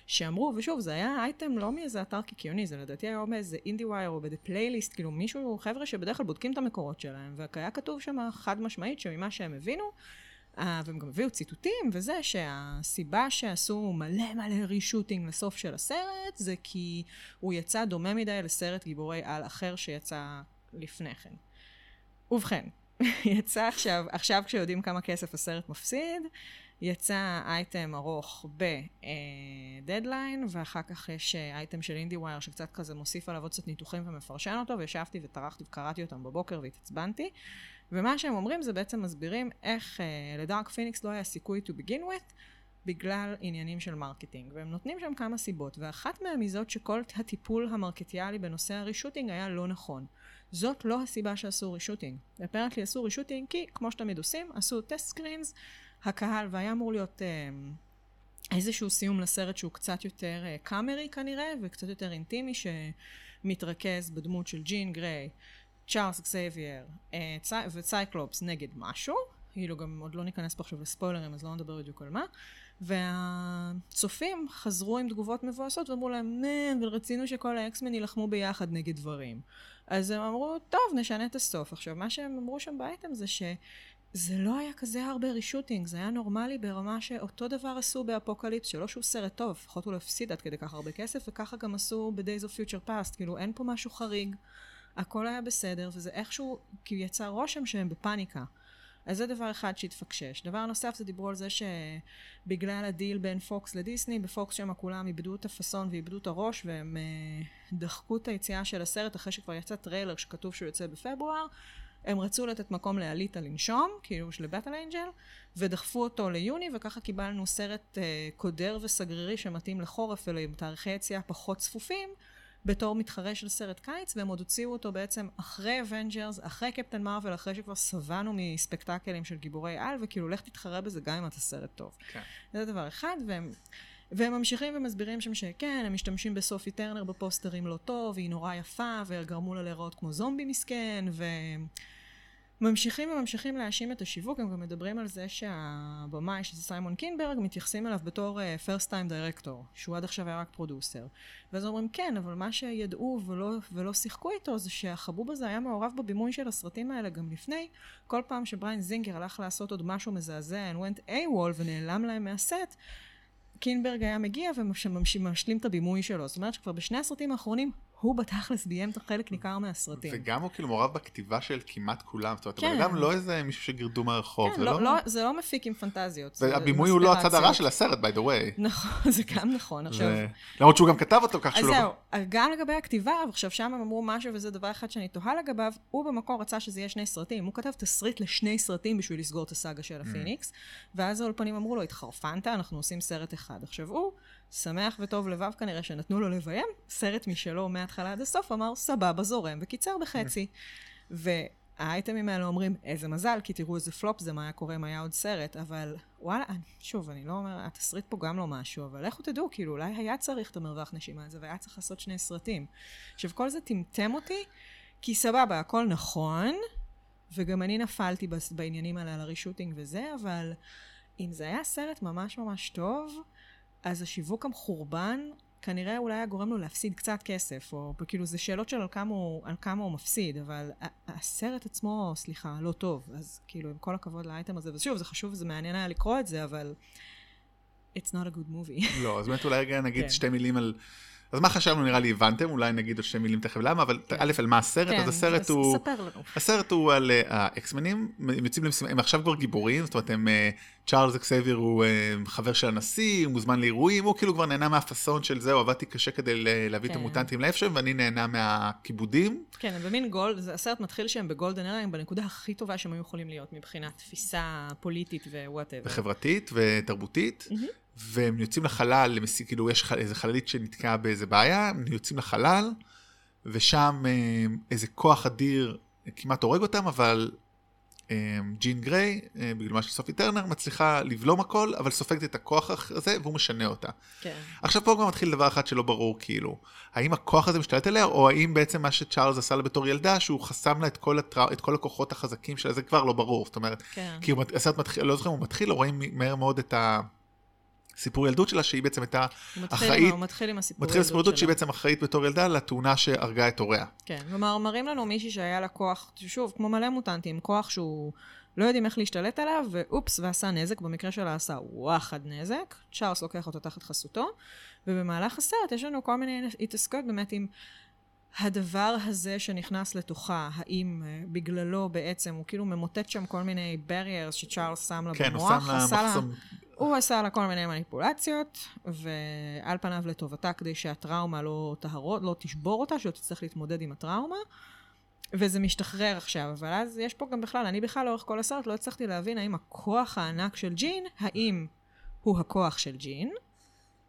שאמרו, ושוב, זה היה אייטם לא מאיזה אתר קיקיוני, זה לדעתי היה באיזה אינדי ווייר או באיזה פלייליסט, כאילו מישהו, חבר'ה שבדרך כלל בודקים את המקורות שלהם, והיה כתוב שם חד משמעית שממה שהם הבינו, והם גם הביאו ציטוטים וזה, שהסיבה שעשו מלא מלא reshooting לסוף של הסרט, זה כי הוא יצא דומה מדי לסרט גיבורי על אחר שיצא לפני כן. ובכן, יצא עכשיו, עכשיו כשיודעים כמה כסף הסרט מפסיד, יצא אייטם ארוך בדדליין, ואחר כך יש אייטם של IndieWire שקצת כזה מוסיף עליו עוד קצת ניתוחים ומפרשן אותו, וישבתי וטרחתי וקראתי אותם בבוקר והתעצבנתי. ומה שהם אומרים זה בעצם מסבירים איך uh, ל Dark Phoenix לא היה סיכוי to begin with בגלל עניינים של marketing. והם נותנים שם כמה סיבות, ואחת מהן היא זאת שכל הטיפול המרקטיאלי בנושא ה reshooting היה לא נכון. זאת לא הסיבה שעשו reshooting. apparently עשו reshooting כי, כמו שתמיד עושים, עשו test screens, הקהל, והיה אמור להיות uh, איזשהו סיום לסרט שהוא קצת יותר uh, קאמרי כנראה, וקצת יותר אינטימי, שמתרכז בדמות של ג'ין גריי. צ'ארלס אקסבייר אה, וצייקלופס נגד משהו, כאילו גם עוד לא ניכנס פה עכשיו לספוילרים אז לא נדבר בדיוק על מה, והצופים חזרו עם תגובות מבואסות ואמרו להם, nah, אבל רצינו שכל ה X-Men יילחמו ביחד נגד דברים. אז הם אמרו, טוב, נשנה את הסוף. עכשיו, מה שהם אמרו שם באייטם זה ש... זה לא היה כזה הרבה reshooting, זה היה נורמלי ברמה שאותו דבר עשו באפוקליפס, שלא שהוא סרט טוב, לפחות הוא לא הפסיד עד כדי כך הרבה כסף, וככה גם עשו ב-Days of Future Past, כאילו אין פה משהו חריג. הכל היה בסדר, וזה איכשהו, כי יצר רושם שהם בפאניקה. אז זה דבר אחד שהתפקשש. דבר נוסף זה דיברו על זה שבגלל הדיל בין פוקס לדיסני, בפוקס שם כולם איבדו את הפאסון ואיבדו את הראש והם uh, דחקו את היציאה של הסרט אחרי שכבר יצא טריילר שכתוב שהוא יוצא בפברואר. הם רצו לתת מקום לאליטה לנשום, כאילו של Battle Angel, ודחפו אותו ליוני, וככה קיבלנו סרט uh, קודר וסגרירי שמתאים לחורף ולתאריכי יציאה פחות צפופים. בתור מתחרה של סרט קיץ, והם עוד הוציאו אותו בעצם אחרי אבנג'רס, אחרי קפטן מרוויל, אחרי שכבר שבענו מספקטקלים של גיבורי על, וכאילו לך תתחרה בזה גם אם אתה סרט טוב. כן. זה דבר אחד, והם... והם ממשיכים ומסבירים שם שכן, הם משתמשים בסופי טרנר בפוסטרים לא טוב, והיא נורא יפה, וגרמו לה להיראות כמו זומבי מסכן, ו... ממשיכים וממשיכים להאשים את השיווק, הם גם מדברים על זה שהבמאי, שזה סיימון קינברג, מתייחסים אליו בתור uh, first time director, שהוא עד עכשיו היה רק פרודוסר. ואז אומרים, כן, אבל מה שידעו ולא, ולא שיחקו איתו, זה שהחבוב הזה היה מעורב בבימוי של הסרטים האלה גם לפני. כל פעם שבריין זינגר הלך לעשות עוד משהו מזעזע, and went AWOL ונעלם להם מהסט, קינברג היה מגיע ומשלים את הבימוי שלו. זאת אומרת שכבר בשני הסרטים האחרונים הוא בתכלס ביים את חלק ניכר מהסרטים. וגם הוא כאילו מעורב בכתיבה של כמעט כולם, זאת אומרת, כן. גם לא איזה מישהו שגירדו מהרחוב. כן, זה, לא, לא... לא, זה לא מפיק עם פנטזיות. והבימוי הוא לא הצד הרע של הסרט, by the way. נכון, זה גם נכון. עכשיו... למרות שהוא גם כתב אותו כך שהוא לא... אז זהו, גם לגבי הכתיבה, עכשיו שם הם אמרו משהו, וזה דבר אחד שאני תוהה לגביו, הוא במקור רצה שזה יהיה שני סרטים. הוא כתב תסריט לשני סרטים בשביל לסגור את הסאגה של mm. הפיניקס, ואז האולפנים אמרו לו, התחרפנת, אנחנו עושים סרט אחד. עכשיו הוא... שמח וטוב לבב כנראה שנתנו לו לביים, סרט משלו מההתחלה עד הסוף, אמר סבבה, זורם, וקיצר בחצי. והאייטמים האלה אומרים, איזה מזל, כי תראו איזה פלופ זה, מה היה קורה אם היה עוד סרט, אבל וואלה, שוב, אני לא אומר, התסריט פה גם לא משהו, אבל לכו תדעו, כאילו, אולי היה צריך את המרווח נשימה הזה, והיה צריך לעשות שני סרטים. עכשיו, כל זה טמטם אותי, כי סבבה, הכל נכון, וגם אני נפלתי בעניינים האלה על הרישוטינג וזה, אבל אם זה היה סרט ממש ממש טוב, אז השיווק המחורבן כנראה אולי היה גורם לו להפסיד קצת כסף, או כאילו זה שאלות של על כמה הוא, על כמה הוא מפסיד, אבל הסרט עצמו, סליחה, לא טוב, אז כאילו עם כל הכבוד לאייטם הזה, ושוב, זה חשוב וזה מעניין היה לקרוא את זה, אבל it's not a good movie. לא, אז באמת אולי רגע נגיד כן. שתי מילים על... אז מה חשבנו, נראה לי הבנתם, אולי נגיד עוד שתי מילים תכף למה, אבל כן. א', על מה הסרט, כן, אז הסרט הוא... ספר לנו. הסרט הוא על אה, האקסמנים, הם יוצאים למשימה, הם עכשיו כבר גיבורים, זאת אומרת, הם, אה, צ'ארלס אקסייביר הוא אה, חבר של הנשיא, הוא מוזמן לאירועים, הוא כאילו כבר נהנה מהפאסון של זהו, עבדתי קשה כדי להביא את כן. המוטנטים לאיפשהם, ואני נהנה מהכיבודים. כן, הם במין gold, זה- הסרט מתחיל שהם ב golden הם בנקודה הכי טובה שהם היו יכולים להיות מבחינת תפיסה פוליטית ו whatever. וחברתית ותרבותית, מהמם. והם יוצאים לחלל, למסי, כאילו יש ח- איזה חללית שנתקעה באיזה בעיה, הם יוצאים לחלל, ושם אה, איזה כוח אדיר כמעט הורג אותם, אבל אה, ג'ין גריי, אה, בגללמה של סופי טרנר, מצליחה לבלום הכל, אבל סופגת את הכוח הזה, והוא משנה אותה. כן. עכשיו פה גם מתחיל דבר אחד שלא ברור, כאילו, האם הכוח הזה משתלט עליה, או האם בעצם מה שצ'ארלס עשה לה בתור ילדה, שהוא חסם לה את כל, הטרא... את כל הכוחות החזקים שלה, זה כבר לא ברור, זאת אומרת, כן. כי הוא, הסרט מתחיל, לא זוכר אם הוא מתחיל, או רואים מהר מאוד את הסיפור ילדות שלה, שהיא בעצם הייתה, הוא מתחיל אחראית- עם- הוא מתחיל עם הסיפור מתחיל סיפור ילדות שהיא שלה. בעצם אחראית בתור ילדה לתאונה שהרגה את הוריה. כן, כלומר, מראים לנו מישהי שהיה לה כוח, שוב, כמו מלא מוטנטים, כוח שהוא לא יודעים איך להשתלט עליו, ואופס, ועשה נזק, במקרה שלה עשה וואחד נזק, צ'ארלס לוקח אותו תחת חסותו, ובמהלך הסרט יש לנו כל מיני התעסקות באמת עם הדבר הזה שנכנס לתוכה, האם אה, בגללו בעצם, הוא כאילו ממוטט שם כל מיני barriers שצ'ארלס שם לה כן, הוא במוח, שם לה עשה לה... מחסום, הוא עשה לה כל מיני מניפולציות, ועל פניו לטובתה כדי שהטראומה לא תהרוג, לא תשבור אותה, שלא תצטרך להתמודד עם הטראומה. וזה משתחרר עכשיו, אבל אז יש פה גם בכלל, אני בכלל לאורך כל הסרט לא הצלחתי להבין האם הכוח הענק של ג'ין, האם הוא הכוח של ג'ין,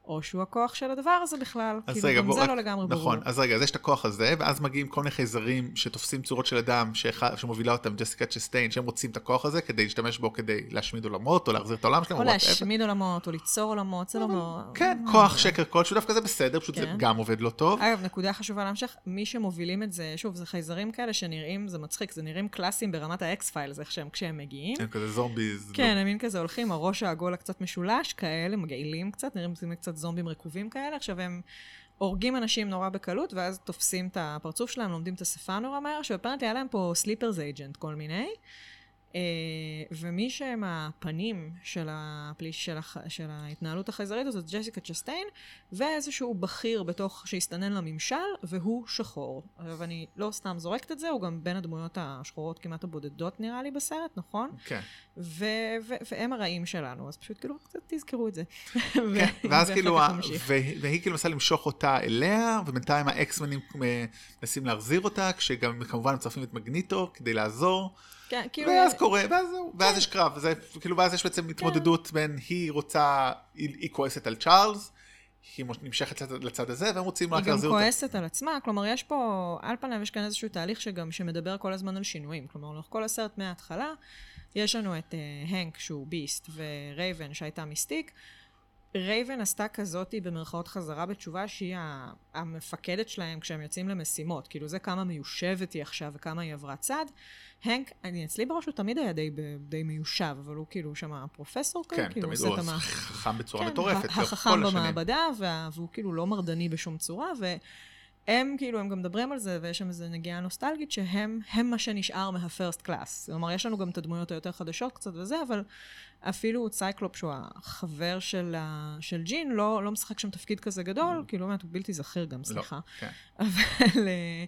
או שהוא הכוח של הדבר הזה בכלל. אז כאילו, רגע, גם בוא זה רק- לא לגמרי ברור. נכון, אז רגע, אז יש את הכוח הזה, ואז מגיעים כל מיני חייזרים שתופסים צורות של אדם, שאחד- שמובילה אותם ג'סיקה צ'סטיין, שהם רוצים את הכוח הזה כדי להשתמש בו כדי להשמיד עולמות, או להחזיר את העולם שלהם, או. להשמיד עולמות, או ליצור עולמות, זה לא מאוד... כן, כוח שקר כלשהו, דווקא זה בסדר, פשוט זה כן. גם עובד לא טוב. אגב, נקודה חשובה להמשך, מי שמובילים את זה, שוב, זה חייזרים כאלה שנראים, זה מצחיק, זה נראים קלאסיים ברמת ה X-Files, איך שהם כשהם מגיעים. הם כזה zombies. כן, הם מין כזה הולכים, הראש העגול הקצת משולש כאלה, מגעילים קצת, נראים כמו קצת זומבים רקובים כאלה. עכשיו הם הורגים אנשים נורא בקלות, ואז תופסים את הפרצוף שלהם, לומדים את השפה נורא מהר, ש apparent היה להם פה sleepers agent כל מיני. אה, ומי שהם הפנים של, הפליש, של, הח, של ההתנהלות החייזרית הזאת, ג'סיקה צ'סטיין, ואיזשהו בכיר בתוך, שהסתנן לממשל, והוא שחור. עכשיו, אני לא סתם זורקת את זה, הוא גם בין הדמויות השחורות כמעט הבודדות נראה לי בסרט, נכון? כן. ו- ו- והם הרעים שלנו, אז פשוט כאילו, קצת תזכרו את זה. כן, ואז כאילו, כך ה- נמשיך. ו- והיא כאילו מנסה למשוך אותה אליה, ובינתיים האקסמנים אה, מנסים להחזיר אותה, כשגם כמובן מצרפים את מגניטו כדי לעזור, כן, כאילו, ואז קורה, ואז זהו, ואז יש קרב, וזה, כאילו, ואז יש בעצם התמודדות בין היא רוצה, היא היא כועסת על צ'ארלס, היא נמשכת לצד- לצד הזה, והם רוצים היא רק גם להחזיר אותה. כועסת על עצמה, כלומר, יש פה, על פניו יש כאן איזשהו תהליך שגם, שמדבר כל הזמן על שינויים. כלומר, לאורך כל הסרט מההתחלה, יש לנו את uh, הנק, שהוא ביסט, ורייבן, שהייתה מיסטיק. רייבן עשתה כזאתי במרכאות חזרה בתשובה שהיא המפקדת שלהם כשהם יוצאים למשימות. כאילו זה כמה מיושבת היא עכשיו וכמה היא עברה צד. הנק, אני אצלי בראש הוא תמיד היה די, די מיושב, אבל הוא כאילו שם פרופסור כזה, כן, כאילו תמיד עושה הוא את המ... חכם בצורה כן, מטורפת, החכם כל השנים. במעבדה, וה- והוא כאילו לא מרדני בשום צורה, והם כאילו, הם גם מדברים על זה, ויש שם איזו נגיעה נוסטלגית, שהם הם מה שנשאר מה First Class. כלומר, יש לנו גם את הדמויות היותר חדשות קצת וזה, אבל אפילו צייקלופ, שהוא החבר של, ה- של ג'ין, לא, לא משחק שם תפקיד כזה גדול, כאילו, באמת, הוא בלתי זכיר גם, סליחה. Mm. לא, כן. אבל אה,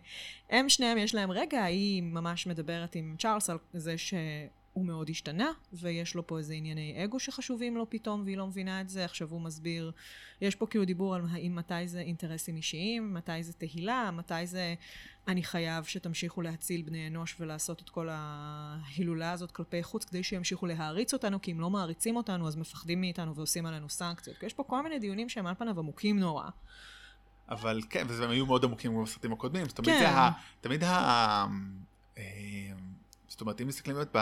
הם שניהם, יש להם רגע, היא ממש מדברת עם צ'ארלס על זה שהוא מאוד השתנה, ויש לו פה איזה ענייני אגו שחשובים לו פתאום, והיא לא מבינה את זה. עכשיו הוא מסביר, יש פה כאילו דיבור על האם מתי זה אינטרסים אישיים, מתי זה תהילה, מתי זה אני חייב שתמשיכו להציל בני אנוש ולעשות את כל ההילולה הזאת כלפי חוץ, כדי שימשיכו להעריץ אותנו, כי אם לא מעריצים אותנו, אז מפחדים מאיתנו ועושים עלינו סנקציות. יש פה כל מיני דיונים שהם על פניו עמוקים נורא. אבל כן, והם היו מאוד עמוקים כמו בסרטים הקודמים, זאת אומרת, כן. זה ה... תמיד ה... אה, זאת אומרת, אם מסתכלים באמת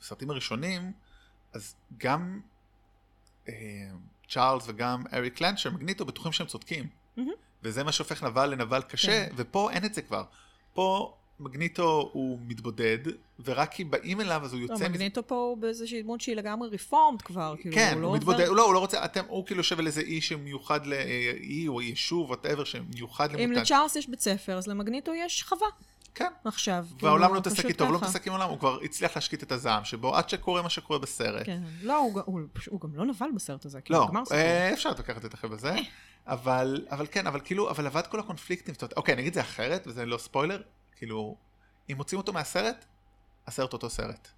בסרטים הראשונים, אז גם אה, צ'ארלס וגם אריק לנצ'ר, מגניטו, בטוחים שהם צודקים. מהמם. וזה מה שהופך נבל לנבל קשה, כן. ופה אין את זה כבר. פה מגניטו הוא מתבודד, ורק כי באים אליו אז הוא לא, יוצא מזה. מגניטו פה הוא באיזושהי דמות שהיא לגמרי רפורמד כבר, כאילו, כן, הוא לא הוא מתבודד, עובר... לא, הוא לא רוצה, אתם, הוא כאילו יושב על איזה אי שמיוחד לאי או יישוב, whatever, שמיוחד אם למוטנט. לצ'ארלס יש בית ספר, אז למגניטו יש חווה. כן. עכשיו. והעולם כאילו, לא מתעסק איתו, הוא לא. מתעסק עם העולם, הוא כבר הצליח להשקיט את הזעם שבו עד שקורה מה שקורה בסרט. כן, לא, הוא, הוא, הוא גם לא נבל בסרט הזה, כאילו, לא, נגמר סיפור. אה, אפשר לקחת את החלק בזה, אבל, אבל כן, אבל כאילו, אבל עבד כל הקונפליקטים, זאת אומרת, אוקיי, אני אגיד את זה אחרת, וזה לא ספוילר, כאילו, אם מוצאים אותו מהסרט, הסרט אותו סרט.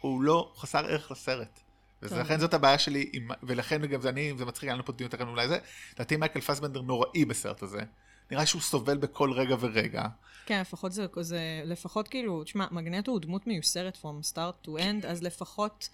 הוא לא חסר ערך לסרט. ולכן זאת הבעיה שלי, עם, ולכן גם זה אני, זה מצחיק, היה לנו פה דיון תכף אולי זה, לדעתי מייקל פסבנדר נוראי בסרט הזה. נראה שהוא סובל בכל רגע ורגע. כן, לפחות זה, זה, לפחות כאילו, תשמע, מגנטו הוא דמות מיוסרת from start to end, אז לפחות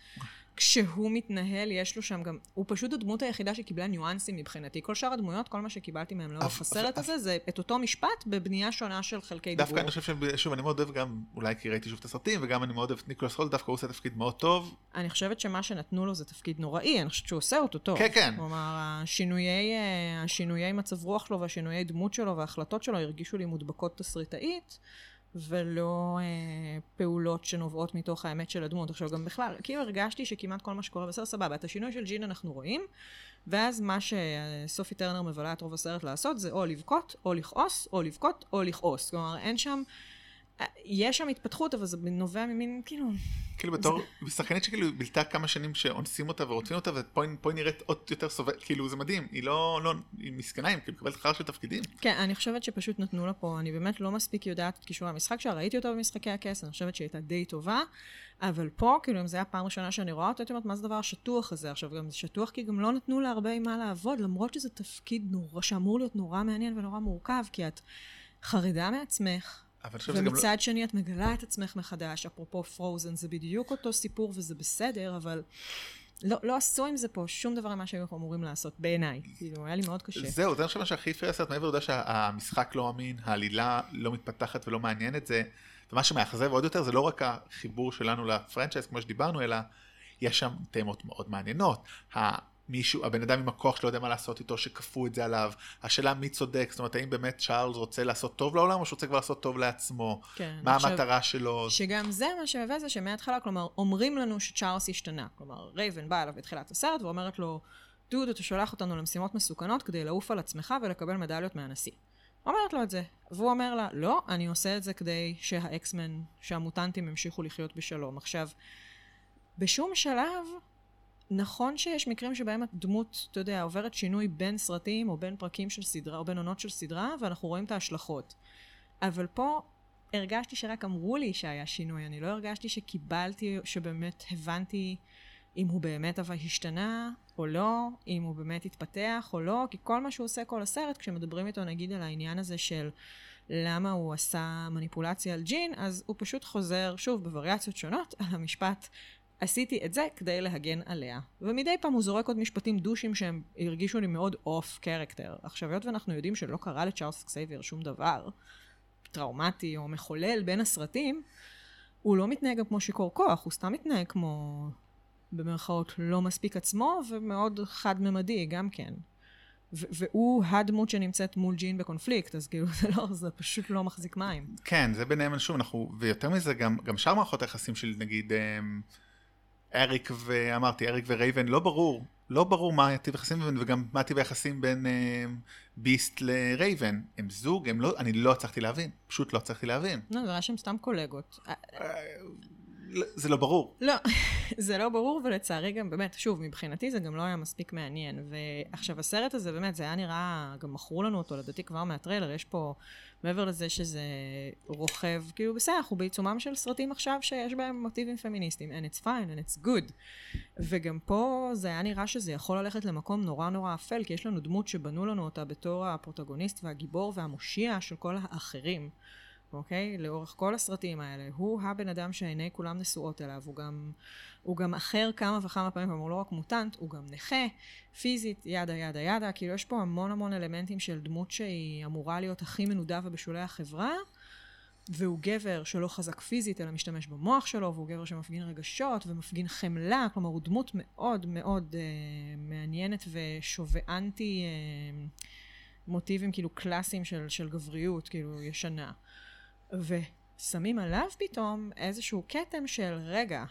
כשהוא מתנהל, יש לו שם גם, הוא פשוט הדמות היחידה שקיבלה ניואנסים מבחינתי. כל שאר הדמויות, כל מה שקיבלתי מהם לאורך הסרט הזה, זה את אותו משפט בבנייה שונה של חלקי דווקא דיבור. אני חושב ששוב, אני מאוד אוהב גם, אולי כי ראיתי שוב את הסרטים, וגם אני מאוד אוהב את ניקולס הולט, דווקא הוא עושה תפקיד מאוד טוב. אני חושבת שמה שנתנו לו זה תפקיד נוראי, אני חושבת שהוא עושה אותו טוב. כן, כן. כלומר, השינויי, אה, השינויי מצב רוח שלו והשינויי דמות שלו וההחלטות שלו הרגישו לי מודבקות תסריטאית, ולא אה, פעולות שנובעות מתוך האמת של הדמות. עכשיו, גם בכלל, כאילו הרגשתי שכמעט כל מה שקורה בסרט סבבה. את השינוי של ג'ין אנחנו רואים, ואז מה שסופי טרנר מבלה את רוב הסרט לעשות זה או לבכות, או לכעוס, או לבכות, או לכעוס. כלומר, אין שם... יש שם התפתחות, אבל זה נובע ממין, כאילו, כאילו בתור שחקנית שכאילו בילתה כמה שנים שאונסים אותה ורודפים אותה, ופה היא נראית עוד יותר סובל, כאילו זה מדהים, היא לא, לא, היא מסכנה, היא מקבלת חרא של תפקידים. כן, אני חושבת שפשוט נתנו לה פה, אני באמת לא מספיק יודעת את כישורי המשחק שלה, ראיתי אותה במשחקי הכס, אני חושבת שהיא הייתה די טובה, אבל פה, כאילו, אם זו הייתה פעם ראשונה שאני רואה אותה, הייתי אומרת, מה זה הדבר השטוח הזה? עכשיו, גם זה שטוח כי גם לא נתנו לה הרבה עם מה לעבוד, למרות שזה תפקיד נורא, שאמור להיות נורא מעניין ונורא מורכב, כי את חרדה מעצמך, לא... ומצד שני את מגלה את עצמך מחדש, אפרופו פרוזן, זה בדיוק אותו סיפור וזה בסדר, אבל לא, לא עשו עם זה פה שום דבר ממה שהיו אמורים לעשות, בעיניי. כאילו, היה לי מאוד קשה. זהו, זה אני חושב מה שהכי הפריע לסרט, מעבר לעובדה שהמשחק לא אמין, העלילה לא מתפתחת ולא מעניינת, זה, ומה שמאכזב עוד יותר זה לא רק החיבור שלנו לפרנצ'ייז כמו שדיברנו, אלא יש שם תמות מאוד מעניינות. מישהו, הבן אדם עם הכוח שלא יודע מה לעשות איתו, שכפו את זה עליו. השאלה מי צודק, זאת אומרת, האם באמת צ'ארלס רוצה לעשות טוב לעולם, או שהוא רוצה כבר לעשות טוב לעצמו? כן, מה עכשיו- המטרה שלו? שגם זה מה שמביא זה שמההתחלה, כלומר, אומרים לנו שצ'ארלס השתנה. כלומר, רייבן באה אליו בתחילת הסרט ואומרת לו, דוד, אתה שולח אותנו למשימות מסוכנות כדי לעוף על עצמך ולקבל מדליות מהנשיא. אומרת לו את זה, והוא אומר לה, לא, אני עושה את זה כדי שהאקסמן, שהמוטנטים ימשיכו לחיות בשלום. עכשיו, בשום שלב, נכון שיש מקרים שבהם הדמות, אתה יודע, עוברת שינוי בין סרטים או בין פרקים של סדרה או בין עונות של סדרה, ואנחנו רואים את ההשלכות. אבל פה הרגשתי שרק אמרו לי שהיה שינוי, אני לא הרגשתי שקיבלתי, שבאמת הבנתי אם הוא באמת אבל השתנה או לא, אם הוא באמת התפתח או לא, כי כל מה שהוא עושה כל הסרט, כשמדברים איתו נגיד על העניין הזה של למה הוא עשה מניפולציה על ג'ין, אז הוא פשוט חוזר, שוב, בווריאציות שונות, על המשפט עשיתי את זה כדי להגן עליה. ומדי פעם הוא זורק עוד משפטים דושים שהם הרגישו לי מאוד off character. עכשיו, היות ואנחנו יודעים שלא קרה לצ'ארלס אקסבייר שום דבר טראומטי או מחולל בין הסרטים, הוא לא מתנהג כמו שיכור כוח, הוא סתם מתנהג כמו, במרכאות, לא מספיק עצמו ומאוד חד-ממדי גם כן. והוא הדמות שנמצאת מול ג'ין בקונפליקט, אז כאילו זה לא, זה פשוט לא מחזיק מים. כן, זה ביניהם, שוב, אנחנו, ויותר מזה, גם, גם שאר מערכות היחסים של נגיד אמ, אריק ואמרתי, אריק ורייבן, לא ברור, לא ברור מה טיב היחסים וגם מה טיב היחסים בין אמ, ביסט לרייבן. הם זוג, הם לא, אני לא הצלחתי להבין, פשוט לא הצלחתי להבין. לא, נראה שהם סתם קולגות. זה לא ברור. לא, זה לא ברור, ולצערי גם באמת, שוב, מבחינתי זה גם לא היה מספיק מעניין. ועכשיו, הסרט הזה באמת, זה היה נראה, גם מכרו לנו אותו, לדעתי כבר מהטריילר, יש פה, מעבר לזה שזה רוכב, כאילו בסדר, אנחנו בעיצומם של סרטים עכשיו שיש בהם מוטיבים פמיניסטיים, and it's fine, and it's good. וגם פה זה היה נראה שזה יכול ללכת למקום נורא נורא אפל, כי יש לנו דמות שבנו לנו אותה בתור הפרוטגוניסט והגיבור והמושיע של כל האחרים. אוקיי? לאורך כל הסרטים האלה. הוא הבן אדם שעיני כולם נשואות אליו, הוא גם, הוא גם אחר כמה וכמה פעמים, הוא לא רק מוטנט, הוא גם נכה, פיזית, ידה ידה ידה, כאילו יש פה המון המון אלמנטים של דמות שהיא אמורה להיות הכי מנודה ובשולי החברה, והוא גבר שלא חזק פיזית, אלא משתמש במוח שלו, והוא גבר שמפגין רגשות ומפגין חמלה, כלומר הוא דמות מאוד מאוד אה, מעניינת ושובענתי אה, מוטיבים כאילו קלאסיים של, של גבריות, כאילו ישנה. ושמים עליו פתאום איזשהו כתם של רגע,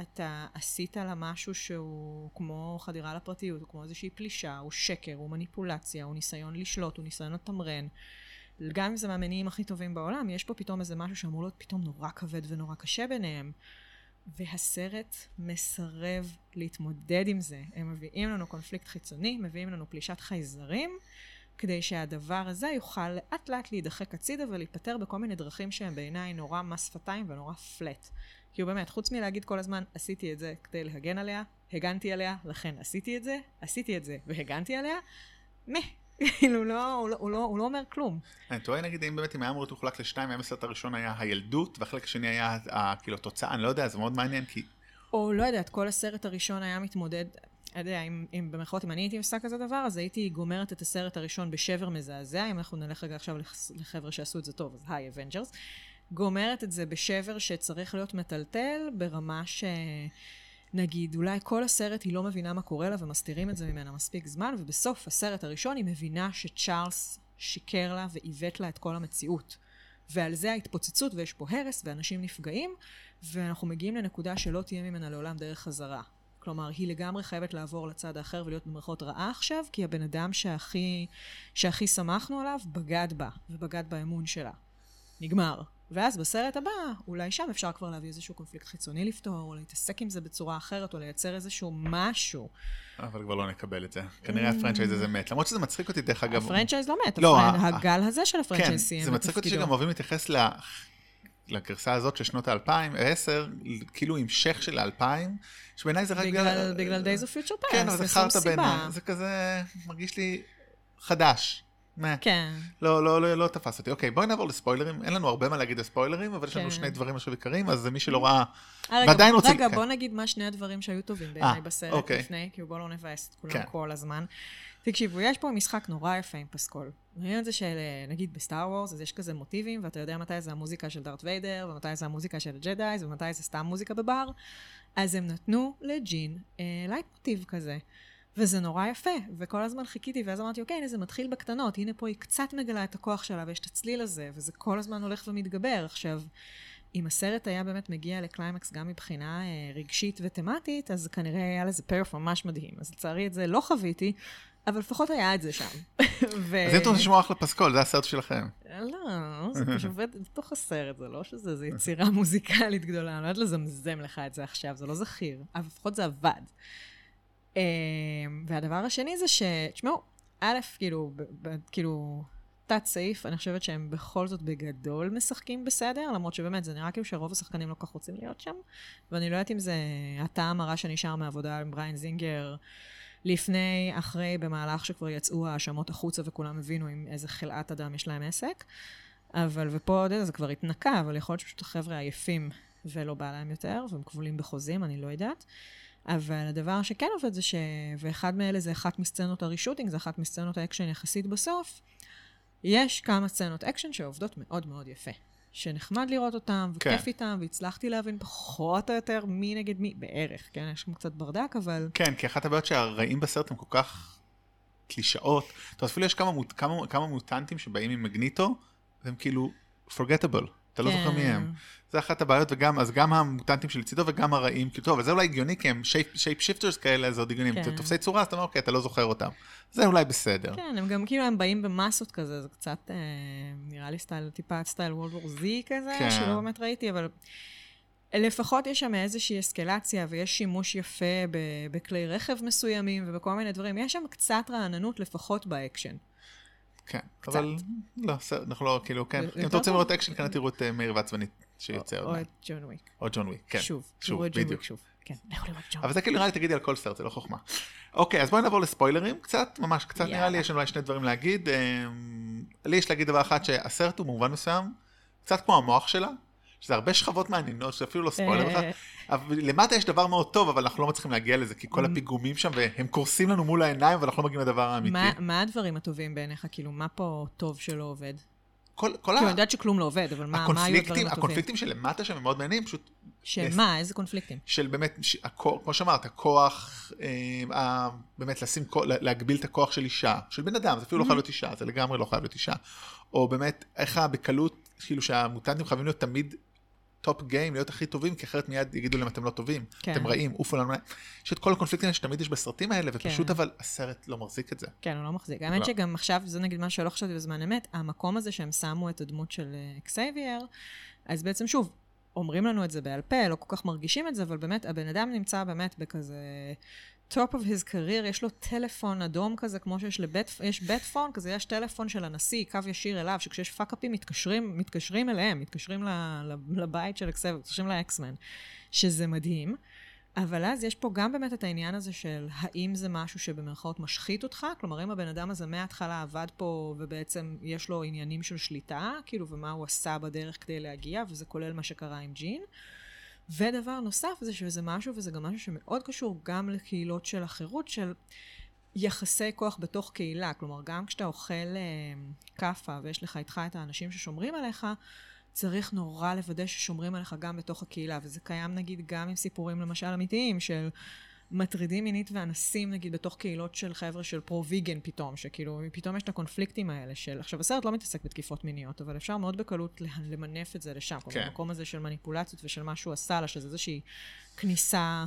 אתה עשית לה משהו שהוא כמו חדירה לפרטיות, הוא כמו איזושהי פלישה, הוא שקר, הוא מניפולציה, הוא ניסיון לשלוט, הוא ניסיון לתמרן. גם אם זה מהמניעים הכי טובים בעולם, יש פה פתאום איזה משהו שאמור להיות פתאום נורא כבד ונורא קשה ביניהם. והסרט מסרב להתמודד עם זה. הם מביאים לנו קונפליקט חיצוני, מביאים לנו פלישת חייזרים, כדי שהדבר הזה יוכל לאט לאט להידחק הצידה ולהיפטר בכל מיני דרכים שהם בעיניי נורא מס שפתיים ונורא פלט. הוא באמת, חוץ מלהגיד כל הזמן, עשיתי את זה כדי להגן עליה, הגנתי עליה, לכן עשיתי את זה, עשיתי את זה והגנתי עליה, מה, כאילו, לא, הוא, לא, הוא, לא, הוא לא אומר כלום. אני טועה נגיד אם באמת אם היה אמור להיות מחולק לשניים, האם הסרט הראשון היה הילדות, והחלק השני היה כאילו התוצאה, אני לא יודע, זה מאוד מעניין, כי... או לא יודעת, כל הסרט הראשון היה מתמודד, אני יודע, אם, אם במרכאות, אם אני הייתי עושה כזה דבר, אז הייתי גומרת את הסרט הראשון בשבר מזעזע, אם אנחנו נלך רגע עכשיו לחבר'ה שעשו את זה טוב, אז היי, אבנג'רס. גומרת את זה בשבר שצריך להיות מטלטל, ברמה ש... נגיד, אולי כל הסרט היא לא מבינה מה קורה לה ומסתירים את זה ממנה מספיק זמן, ובסוף הסרט הראשון היא מבינה שצ'ארלס שיקר לה ועיוות לה את כל המציאות. ועל זה ההתפוצצות ויש פה הרס ואנשים נפגעים, ואנחנו מגיעים לנקודה שלא תהיה ממנה לעולם דרך חזרה. כלומר, היא לגמרי חייבת לעבור לצד האחר ולהיות במרכאות רעה עכשיו, כי הבן אדם שהכי, שהכי שמחנו עליו בגד בה, ובגד באמון שלה. נגמר. ואז בסרט הבא, אולי שם אפשר כבר להביא איזשהו קונפליקט חיצוני לפתור, או להתעסק עם זה בצורה אחרת, או לייצר איזשהו משהו. אבל כבר לא נקבל את זה. כנראה הפרנצ'ייז הזה מת. למרות שזה מצחיק אותי, דרך אגב... הפרנצ'ייז לא מת, לא, הגל הזה של הפרנצ'ייז סיים כן, זה מצחיק אותי שגם אוהבים להתייחס לגרסה הזאת של שנות ה-2010, כאילו המשך של ה-2000, שבעיניי זה רק בגלל... בגלל Days of Future Past, כן, אבל זה חרטא בעיניי. זה כזה, מרגיש לי חדש. כן. לא, לא, לא, לא תפס אותי. אוקיי, בואי נעבור לספוילרים. אין לנו הרבה מה להגיד על ספוילרים, אבל יש לנו כן. שני דברים עכשיו עיקריים, אז מי שלא ראה, אה, ועדיין רוצה... רגע, בוא נגיד מה שני הדברים שהיו טובים בעיניי אה, בסרט אוקיי. לפני, כי בוא לא נבאס את כולם כן. כל הזמן. תקשיבו, יש פה משחק נורא יפה עם פסקול. רואים את זה של, אה, נגיד בסטאר וורס, אז יש כזה מוטיבים, ואתה יודע מתי זה המוזיקה של דארט ויידר, ומתי זה המוזיקה של הג'דאיז, ומתי זה סתם מוזיקה בבר. אז הם נתנו לג'ין אה, לייט מוטיב כזה. וזה נורא יפה, וכל הזמן חיכיתי, ואז אמרתי, אוקיי, הנה זה מתחיל בקטנות, הנה פה היא קצת מגלה את הכוח שלה, ויש את הצליל הזה, וזה כל הזמן הולך ומתגבר. עכשיו, אם הסרט היה באמת מגיע לקליימקס גם מבחינה אה, רגשית ותמטית, אז כנראה היה לזה פרף ממש מדהים. אז לצערי את זה לא חוויתי, אבל לפחות היה את זה שם. ו... אז אם אתה רוצה לשמוע אחלה פסקול, זה הסרט שלכם. לא, זה פשוט עובד בתוך הסרט, זה לא שזה יצירה מוזיקלית גדולה, אני לא יודעת לזמזם לך את זה עכשיו, זה לא זכיר, אבל לפחות זה עבד. אמ, והדבר השני זה ש... תשמעו, א', כאילו, כאילו, תת סעיף, אני חושבת שהם בכל זאת בגדול משחקים בסדר, למרות שבאמת זה נראה כאילו שרוב השחקנים לא כל כך רוצים להיות שם, ואני לא יודעת אם זה הטעם הרע שנשאר מעבודה עם בריין זינגר לפני, אחרי, במהלך שכבר יצאו האשמות החוצה וכולם הבינו עם איזה חלאת אדם יש להם עסק. אבל, ופה, אתה יודע, זה כבר התנקה, אבל יכול להיות שפשוט החבר'ה עייפים ולא בא להם יותר, והם כבולים בחוזים, אני לא יודעת. אבל הדבר שכן עובד זה ש... ואחד מאלה זה אחת מסצנות הרישוטינג, זה אחת מסצנות האקשן יחסית בסוף. יש כמה סצנות אקשן שעובדות מאוד מאוד יפה. שנחמד לראות אותם, וכיף כן. איתם, והצלחתי להבין פחות או יותר מי נגד מי, בערך, כן? יש שם קצת ברדק, אבל... כן, כי אחת הבעיות שהרעים בסרט הם כל כך קלישאות. אתה אפילו יש כמה, מוט, כמה, כמה מוטנטים שבאים עם מגניטו, והם כאילו forgettable. אתה לא זוכר מי הם. כן. זה אחת הבעיות, וגם, אז גם המוטנטים שלצידו וגם הרעים, כאילו, טוב, אבל זה אולי הגיוני, כי הם shape shifters כאלה, זה עוד הגיוני, כן. תופסי צורה, אז אתה אומר, אוקיי, אתה לא זוכר אותם. זה אולי בסדר. כן, הם גם כאילו, הם באים במסות כזה, זה קצת, אה, נראה לי סטייל, טיפה סטייל World War Z כזה, כן. שלא באמת ראיתי, אבל... לפחות יש שם איזושהי אסקלציה ויש שימוש יפה בכלי רכב מסוימים ובכל מיני דברים. יש שם קצת רעננות לפחות באקשן. כן, קצת. אבל לא, אנחנו לא, כאילו, כן. אם אתם רוצים לראות אקשן, כנראה תראו את אה, מהיר ועצבני שיוצא עוד מעט. או את ג'ון וויק. או ג'ון וויק, כן. שוב, שוב, בדיוק. שוב. כן, לכו לראות ג'ון אבל זה כאילו נראה לי תגידי על כל סרט, זה לא חוכמה. אוקיי, אז בואי נעבור לספוילרים קצת, ממש קצת נראה לי, יש לנו שני דברים להגיד. אמ, לי יש להגיד דבר אחד, שהסרט הוא במובן מסוים, קצת כמו המוח שלה. שזה הרבה שכבות מעניינות, שאפילו לא ספוילר לך. למטה יש דבר מאוד טוב, אבל אנחנו לא מצליחים להגיע לזה, כי כל הפיגומים שם, והם קורסים לנו מול העיניים, ואנחנו לא מגיעים לדבר האמיתי. מה הדברים הטובים בעיניך? כאילו, מה פה טוב שלא עובד? כל, כל כאילו, ה... אני יודעת שכלום לא עובד, אבל מה, היו הדברים הטובים? הקונפליקטים שלמטה שם הם מאוד מעניינים, פשוט... של מה? איזה קונפליקטים? של באמת, ש... הכוח, כמו שאמרת, הכוח, אה, באמת לשים, להגביל את הכוח של אישה, של בן אדם, זה אפילו לא חייב להיות אישה, זה לגמרי לא חייב להיות אישה. או באמת, איך בקלות, כאילו שהמוטנטים חייבים להיות תמיד top game, להיות הכי טובים, כי אחרת מיד יגידו להם אתם לא טובים, כן. אתם רעים, עופו לנו. יש את כל הקונפליקטים שתמיד יש בסרטים האלה, ופשוט כן. אבל הסרט לא מחזיק את זה. כן, הוא לא מחזיק. האמת לא. שגם עכשיו, זה נגיד מה שלא חשבתי בזמן אמת, המקום הזה שהם שמו את הדמות של אה, אקסייבייר, אז בעצם שוב, אומרים לנו את זה בעל פה, לא כל כך מרגישים את זה, אבל באמת, הבן אדם נמצא באמת בכזה top of his career, יש לו טלפון אדום כזה, כמו שיש לבית, יש bat phone, כזה יש טלפון של הנשיא, קו ישיר אליו, שכשיש פאק-אפים מתקשרים, מתקשרים אליהם, מתקשרים לבית של אקסייבייר, מתקשרים לאקסמן, שזה מדהים. אבל אז יש פה גם באמת את העניין הזה של האם זה משהו שבמרכאות משחית אותך, כלומר אם הבן אדם הזה מההתחלה עבד פה ובעצם יש לו עניינים של שליטה, כאילו ומה הוא עשה בדרך כדי להגיע, וזה כולל מה שקרה עם ג'ין. ודבר נוסף זה שזה משהו, וזה גם משהו שמאוד קשור גם לקהילות של החירות, של יחסי כוח בתוך קהילה. כלומר, גם כשאתה אוכל אה, כאפה ויש לך איתך את האנשים ששומרים עליך, צריך נורא לוודא ששומרים עליך גם בתוך הקהילה, וזה קיים נגיד גם עם סיפורים למשל אמיתיים של מטרידים מינית ואנסים נגיד בתוך קהילות של חבר'ה של פרו-ויגן פתאום, שכאילו פתאום יש את הקונפליקטים האלה של, עכשיו הסרט לא מתעסק בתקיפות מיניות, אבל אפשר מאוד בקלות למנף את זה לשם, כן. כן. המקום הזה של מניפולציות ושל מה שהוא עשה לה, שזה איזושהי כניסה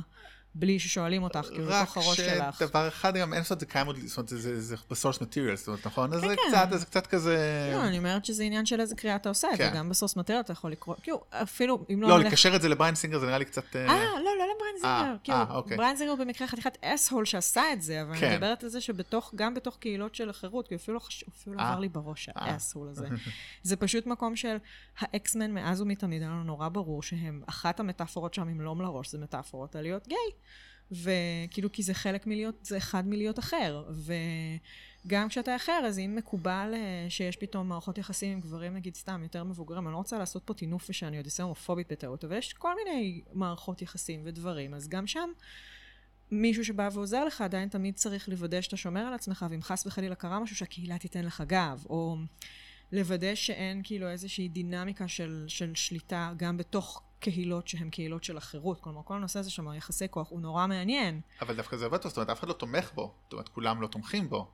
בלי ששואלים אותך, כאילו רק לתוך הראש שלך. שדבר אחד גם אין לעשות זה קיים עוד, זאת אומרת זה- ב source material, זאת אומרת נכון? אז זה כן. קצת, זה קצת כזה, לא, אני אומרת שזה עניין של איזה קריאה אתה עושה את זה, כן. גם ב source material אתה יכול לקרוא, כאילו, אפילו אם לא... לא לקשר את זה לבריאן סינגר זה נראה לי קצת, אה, אה, לא, לא לבריאן אה, סינגר. כאילו, אה, אוקיי. בריאן סינגר במקרה חתיכת asshole שעשה את זה, אבל כן. אני מדברת על זה שבתוך, גם בתוך קהילות של החירות, כי אפילו לא לא. עבר לי בראש. ה asshole הזה. זה פשוט מקום של האקסמן מאז ומתמיד, היה לנו נורא ברור שהם, אחת המטאפורות שם עם לום לראש, זה מטאפורות על להיות גיי. וכאילו, כי זה חלק מלהיות, זה אחד מלהיות אחר. וגם כשאתה אחר, אז אם מקובל אה, שיש פתאום מערכות יחסים עם גברים, נגיד סתם, יותר מבוגרים, אני לא רוצה לעשות פה טינוף ושאני עוד אעשה הומופובית בטעות, אבל יש כל מיני מערכות יחסים ודברים, אז גם שם... מישהו שבא ועוזר לך, עדיין תמיד צריך לוודא שאתה שומר על עצמך, ואם חס וחלילה קרה משהו, שהקהילה תיתן לך גב, או לוודא שאין כאילו איזושהי דינמיקה של, של שליטה גם בתוך קהילות שהן קהילות של החירות. כלומר, כל הנושא הזה שם, יחסי כוח, הוא נורא מעניין. אבל דווקא זה עובד טוב, זאת אומרת אף אחד לא תומך בו, זאת אומרת כולם לא תומכים בו,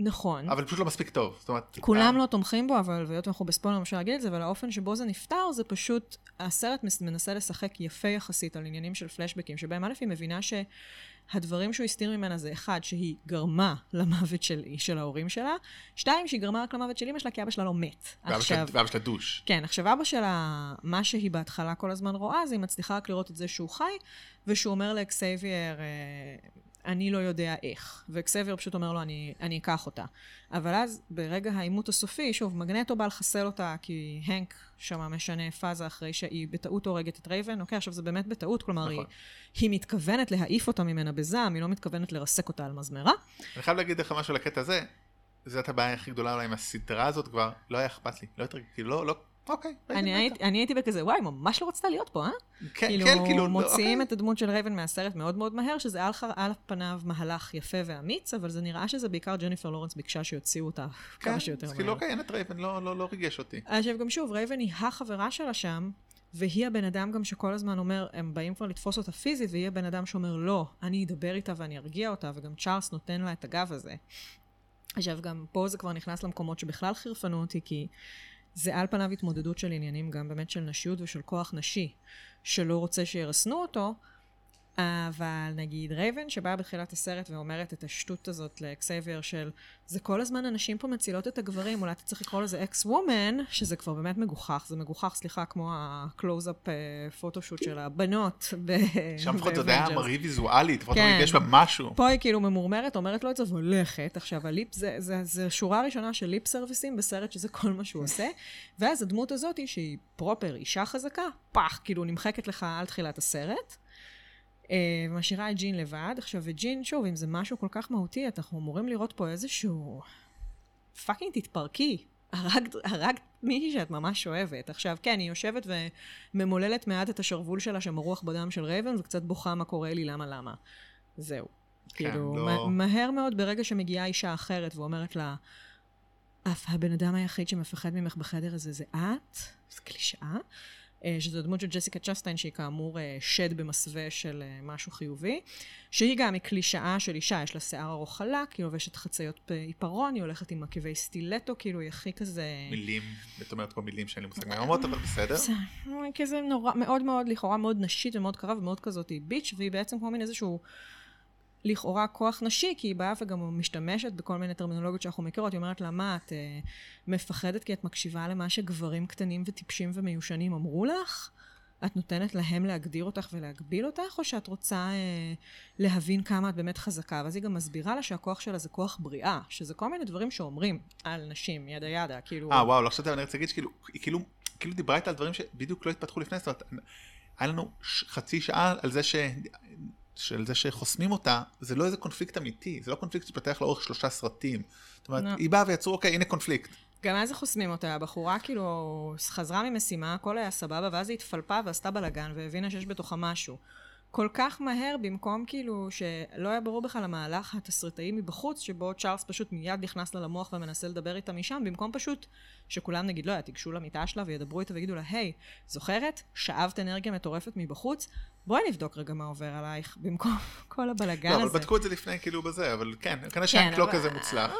נכון. אבל פשוט לא מספיק טוב, זאת אומרת, כולם אה, לא תומכים בו, אבל והיות ואנחנו בספוילר אפשר להגיד את זה, אבל האופן שבו זה נפתר זה פשוט, הסרט מנסה לשחק יפה יחסית על עניינים של פלשבקים, שבהם א' היא מבינה שהדברים שהוא הסתיר ממנה זה אחד, שהיא גרמה למוות של, של ההורים שלה, שתיים, שהיא גרמה רק למוות של אמא שלה, כי אבא שלה לא מת. ואבא שלה- ואבא שלה דוש, כן, עכשיו אבא שלה, מה שהיא בהתחלה כל הזמן רואה, זה היא מצליחה רק לראות את זה שהוא חי, ושהוא אומר לאקסייבייר, אה, אני לא יודע איך. ואקסייבייר פשוט אומר לו, אני, אני אקח אותה. אבל אז, ברגע העימות הסופי, שוב, מגניטו בא לחסל אותה, כי הנק שמה משנה פאזה אחרי שהיא בטעות הורגת את רייבן. אוקיי, עכשיו זה באמת בטעות, כלומר, נכון. היא, היא מתכוונת להעיף אותה ממנה בזעם, היא לא מתכוונת לרסק אותה על מזמרה. אני חייב להגיד לך משהו לקטע הזה, זאת הבעיה הכי גדולה אולי עם הסדרה הזאת כבר, לא היה אכפת לי, לא. כאילו לא, לא, אוקיי, אני. הייתי, אני הייתי בכזה, וואי, ממש לא רצתה להיות פה, אה? כן, כאילו, כן, כאילו, לא, מוציאים אוקיי. את הדמות של רייבן מהסרט מאוד מאוד מהר, שזה על, על פניו מהלך יפה ואמיץ, אבל זה נראה שזה בעיקר ג'ניפר לורנס ביקשה שיוציאו אותה כמה כן, שיותר אז כאילו מהר. אוקיי, אין את רייבן, לא, לא, לא ריגש אותי. עכשיו גם שוב, רייבן היא החברה שלה שם, והיא הבן אדם גם שכל הזמן אומר, הם באים כבר לתפוס אותה פיזית, והיא הבן אדם שאומר, לא, אני אדבר איתה ואני ארגיע אותה, וגם צ'ארלס נותן לה את הגב הזה. עכשיו, גם פה זה כבר נכנס למקומות שבכלל חירפנו אותי, כי זה על פניו התמודדות של עניינים גם באמת של נשיות ושל כוח נשי, שלא רוצה שירסנו אותו, אבל נגיד רייבן שבאה בתחילת הסרט ואומרת את השטות הזאת לאקסייבייר של זה כל הזמן הנשים פה מצילות את הגברים, אולי אתה צריך לקרוא לזה X-Women, שזה כבר באמת מגוחך, זה מגוחך, סליחה, כמו הקלוז-אפ photoshoot של הבנות ב- שם לפחות זה היה. מרהיב ויזואלית, לפחות כן. ריגש בה משהו. פה היא כאילו ממורמרת, אומרת לו את זה והולכת. עכשיו, ה lip, זה, זה, זה שורה ראשונה של lip סרוויסים בסרט שזה כל מה שהוא עושה. ואז הדמות הזאת, שהיא proper אישה חזקה, פח, כאילו נמחקת לך על תחילת הסרט. אה, ומשאירה את ג'ין לבד. עכשיו, וג'ין, שוב, אם זה משהו כל כך מהותי, אנחנו אמורים לראות פה איזשהו... fucking תתפרקי. הרגת, הרגת מישהי שאת ממש אוהבת. עכשיו, כן, היא יושבת וממוללת מעט את השרוול שלה שמרוח בדם של רייבן, וקצת בוכה מה קורה לי, למה, למה. זהו. כאילו, לא- מה- מהר מאוד, ברגע שמגיעה אישה אחרת ואומרת לה, אף הבן אדם היחיד שמפחד ממך בחדר הזה זה את, זו קלישאה, אה, שזו הדמות של ג'סיקה צ'סטיין, שהיא כאמור אה, שד במסווה של אה, משהו חיובי, שהיא גם מקלישאה של אישה, יש לה שיער ארוך חלק, היא לובשת חציות עיפרון, היא הולכת עם עקבי סטילטו, כאילו היא הכי כזה... מילים, את אומרת פה מילים שאין לי מושג מהיומות, אבל בסדר. כזה נורא, מאוד מאוד, לכאורה מאוד נשית ומאוד קרה ומאוד כזאת היא ביץ', והיא בעצם כמו מין איזשהו... לכאורה כוח נשי, כי היא באה וגם משתמשת בכל מיני טרמינולוגיות שאנחנו מכירות. היא אומרת לה, מה, את uh, מפחדת כי את מקשיבה למה שגברים קטנים וטיפשים ומיושנים אמרו לך? את נותנת להם להגדיר אותך ולהגביל אותך, או שאת רוצה אה, להבין כמה את באמת חזקה? ואז היא גם מסבירה לה שהכוח שלה זה כוח בריאה, שזה כל מיני דברים שאומרים על נשים, ידה ידה, כאילו... אה, וואו, לא חשבתי, אני רוצה להגיד שכאילו, כאילו, כאילו דיברה איתה על דברים שבדיוק לא התפתחו לפני, זאת אומרת, היה לנו חצי שעה על זה ש... של זה שחוסמים אותה, זה לא איזה קונפליקט אמיתי, זה לא קונפליקט שפתח לאורך שלושה סרטים. זאת אומרת, no. לא. היא באה ויצרו, אוקיי, הנה קונפליקט. גם אז חוסמים אותה, הבחורה כאילו חזרה ממשימה, הכל היה סבבה, ואז היא התפלפה ועשתה בלאגן והבינה שיש בתוכה משהו. כל כך מהר, במקום כאילו שלא היה ברור בכלל המהלך התסריטאי מבחוץ, שבו צ'ארלס פשוט מיד נכנס לה למוח ומנסה לדבר איתה משם, במקום פשוט שכולם נגיד, לא, תיגשו למיטה שלה וידברו איתה ויגידו לה, היי, זוכרת? שאבת אנרגיה מטורפת מבחוץ? בואי נבדוק רגע מה עובר עלייך, במקום כל הבלגן לא, הזה. לא, אבל בדקו את זה לפני כאילו בזה, אבל כן, כנראה שהאקט לא כזה מוצלח.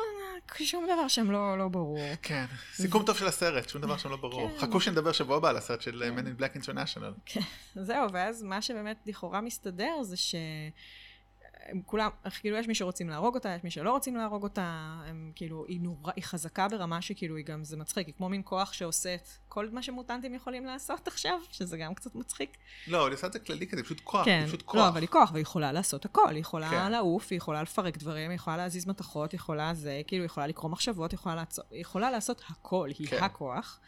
שום דבר שם לא, לא ברור. כן, סיכום טוב של הסרט, שום דבר שם לא ברור. כן. חכו שנדבר שבוע הבא על הסרט של כן. Men in Black International. כן, זהו, ואז מה שבאמת לכאורה מסתדר זה ש... הם כולם, כאילו יש מי שרוצים להרוג אותה, יש מי שלא רוצים להרוג אותה, הם כאילו, היא נורא, היא חזקה ברמה שכאילו היא גם, זה מצחיק, היא כמו מין כוח שעושה את כל מה שמוטנטים יכולים לעשות עכשיו, שזה גם קצת מצחיק. לא, היא עושה את זה כללי כזה, פשוט כוח, כן, פשוט כוח. לא, אבל היא כוח, והיא יכולה לעשות הכל, היא יכולה כן. לעוף, היא יכולה לפרק דברים, היא יכולה להזיז מתכות, היא יכולה זה, כאילו, היא יכולה לקרוא מחשבות, היא יכולה, לעצור, היא יכולה לעשות הכל, היא כן. הכוח.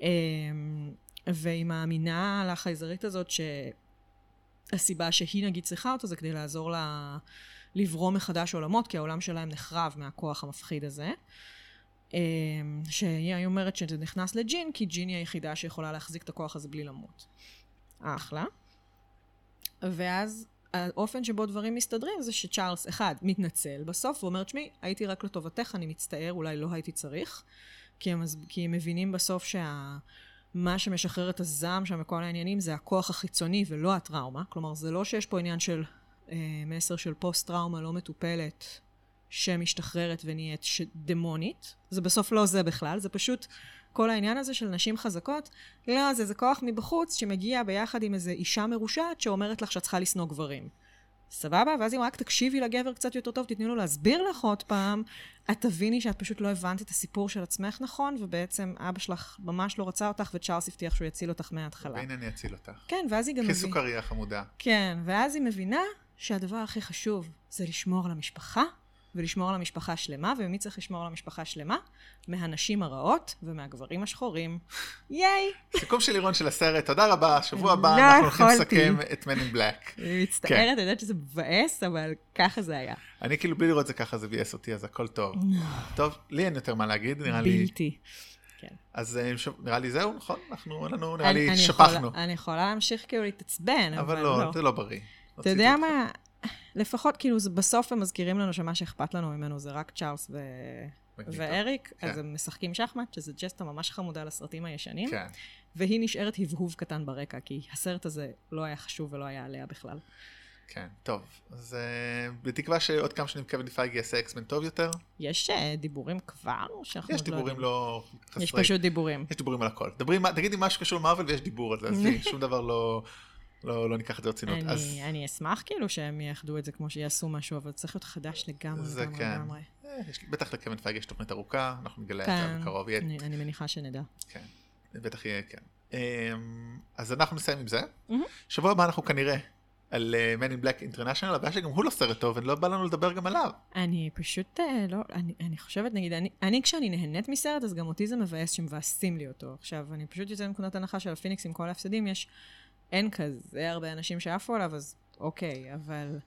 אמ, והיא מאמינה על החייזרית הזאת ש... הסיבה שהיא נגיד צריכה אותו זה כדי לעזור לה לברום מחדש עולמות, כי העולם שלהם נחרב מהכוח המפחיד הזה. אמ, שהיא אומרת שזה נכנס לג'ין, כי ג'ין היא היחידה שיכולה להחזיק את הכוח הזה בלי למות. אחלה. ואז האופן שבו דברים מסתדרים זה שצ'ארלס, אחד, מתנצל בסוף ואומר, תשמעי, הייתי רק לטובתך, אני מצטער, אולי לא הייתי צריך. כי הם, כי הם מבינים בסוף שה... מה שמשחרר את הזעם שם וכל העניינים זה הכוח החיצוני ולא הטראומה. כלומר, זה לא שיש פה עניין של אה, מסר של פוסט-טראומה לא מטופלת שמשתחררת ונהיית ש... דמונית. זה בסוף לא זה בכלל, זה פשוט כל העניין הזה של נשים חזקות. לא, זה איזה כוח מבחוץ שמגיע ביחד עם איזו אישה מרושעת שאומרת לך שאת צריכה לשנוא גברים. סבבה? ואז אם רק תקשיבי לגבר קצת יותר טוב, תתני לו להסביר לך עוד פעם, את תביני שאת פשוט לא הבנת את הסיפור של עצמך נכון, ובעצם אבא שלך ממש לא רצה אותך, וצ'ארלס הבטיח שהוא יציל אותך מההתחלה. והנה אני אציל אותך. כן, ואז היא גם מבינה... כסוכריה חמודה. כן, ואז היא מבינה שהדבר הכי חשוב זה לשמור על המשפחה, ולשמור על המשפחה שלמה, ומי צריך לשמור על המשפחה שלמה? מהנשים הרעות ומהגברים השחורים. ייי! סיכום של לירון של הסרט, תודה רבה, שבוע הבא לא אנחנו הולכים לסכם את Men in Black. אני מצטערת, כן. אני יודעת שזה מבאס, אבל ככה זה היה. אני כאילו בלי לראות זה ככה, זה ביאס אותי, אז הכל טוב. טוב, לי אין יותר מה להגיד, נראה לי... בלתי. כן. אז אה, נראה לי זהו, נכון? אנחנו, לנו, נראה לי, שפכנו. אני יכולה להמשיך כאילו להתעצבן, אבל לא. אבל לא, זה לא בריא. אתה יודע מה? לפחות, כאילו, בסוף הם מזכירים לנו שמה שאכפת לנו ממנו זה רק צ'ארלס ו... ואריק, כן. אז הם משחקים שחמט, שזה ג'סטה ממש חמודה לסרטים הישנים. כן. והיא נשארת הבהוב קטן ברקע, כי הסרט הזה לא היה חשוב ולא היה עליה בכלל. כן, טוב. אז uh, בתקווה שעוד כמה שנים קווין פייגי יעשה אקסמן טוב יותר. יש uh, דיבורים כבר? יש דיבורים לא, לא חסרי. יש פשוט דיבורים. יש דיבורים על הכל. דברי, תגידי משהו שקשור למרוויל ויש דיבור על זה, אז שום דבר לא... לא, לא ניקח את זה ברצינות. אני, אז... אני אשמח כאילו שהם יאחדו את זה כמו שיעשו משהו, אבל צריך להיות חדש לגמרי, זה לגמרי, כן. לגמרי. אה, יש, בטח לקווין פייגי יש תוכנית ארוכה, אנחנו נגלה כן, אותה בקרוב. יהיה... אני, אני מניחה שנדע. כן, בטח יהיה, כן. אמ, אז אנחנו נסיים עם זה. אמ-המ. שבוע הבא אנחנו כנראה על אה, Men in Black International, הבעיה שגם הוא לא סרט טוב, ולא בא לנו לדבר גם עליו. אני פשוט, אה, לא, אני, אני חושבת, נגיד, אני, אני כשאני נהנית מסרט, אז גם אותי זה מבאס שמבאסים לי אותו. עכשיו, אני פשוט יוצא מנקודת הנחה של הפיניקס עם כל ההפסדים, יש אין כזה הרבה אנשים שעפו עליו, אז אוקיי, אבל...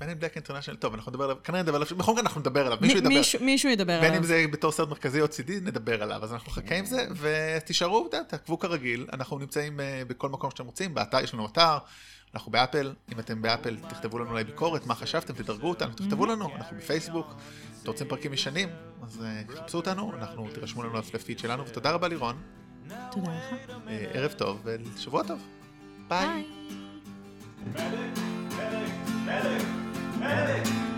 בין אם בלק אינטרנשיונל, טוב, אנחנו נדבר עליו, כנראה נדבר עליו, בכל מקרה אנחנו נדבר עליו, מישהו ידבר. מישהו ידבר עליו. בין אם זה בתור סרט מרכזי או צידי, נדבר עליו, אז אנחנו נחכה עם זה, ותישארו, תעקבו כרגיל, אנחנו נמצאים אה, בכל מקום שאתם רוצים, באתר, יש לנו אתר, אנחנו באפל, אם אתם באפל, תכתבו לנו אולי ביקורת, מה חשבתם, תדרגו אותנו, תכתבו לנו, אנחנו בפייסבוק, אתם רוצים פרקים ישנים, אז אה, תחפשו אותנו, אנחנו, תירשמו לנו לפיד שלנו, ותודה רבה לירון. תודה לך. אה, ערב טוב ושבוע טוב. ביי. ביי.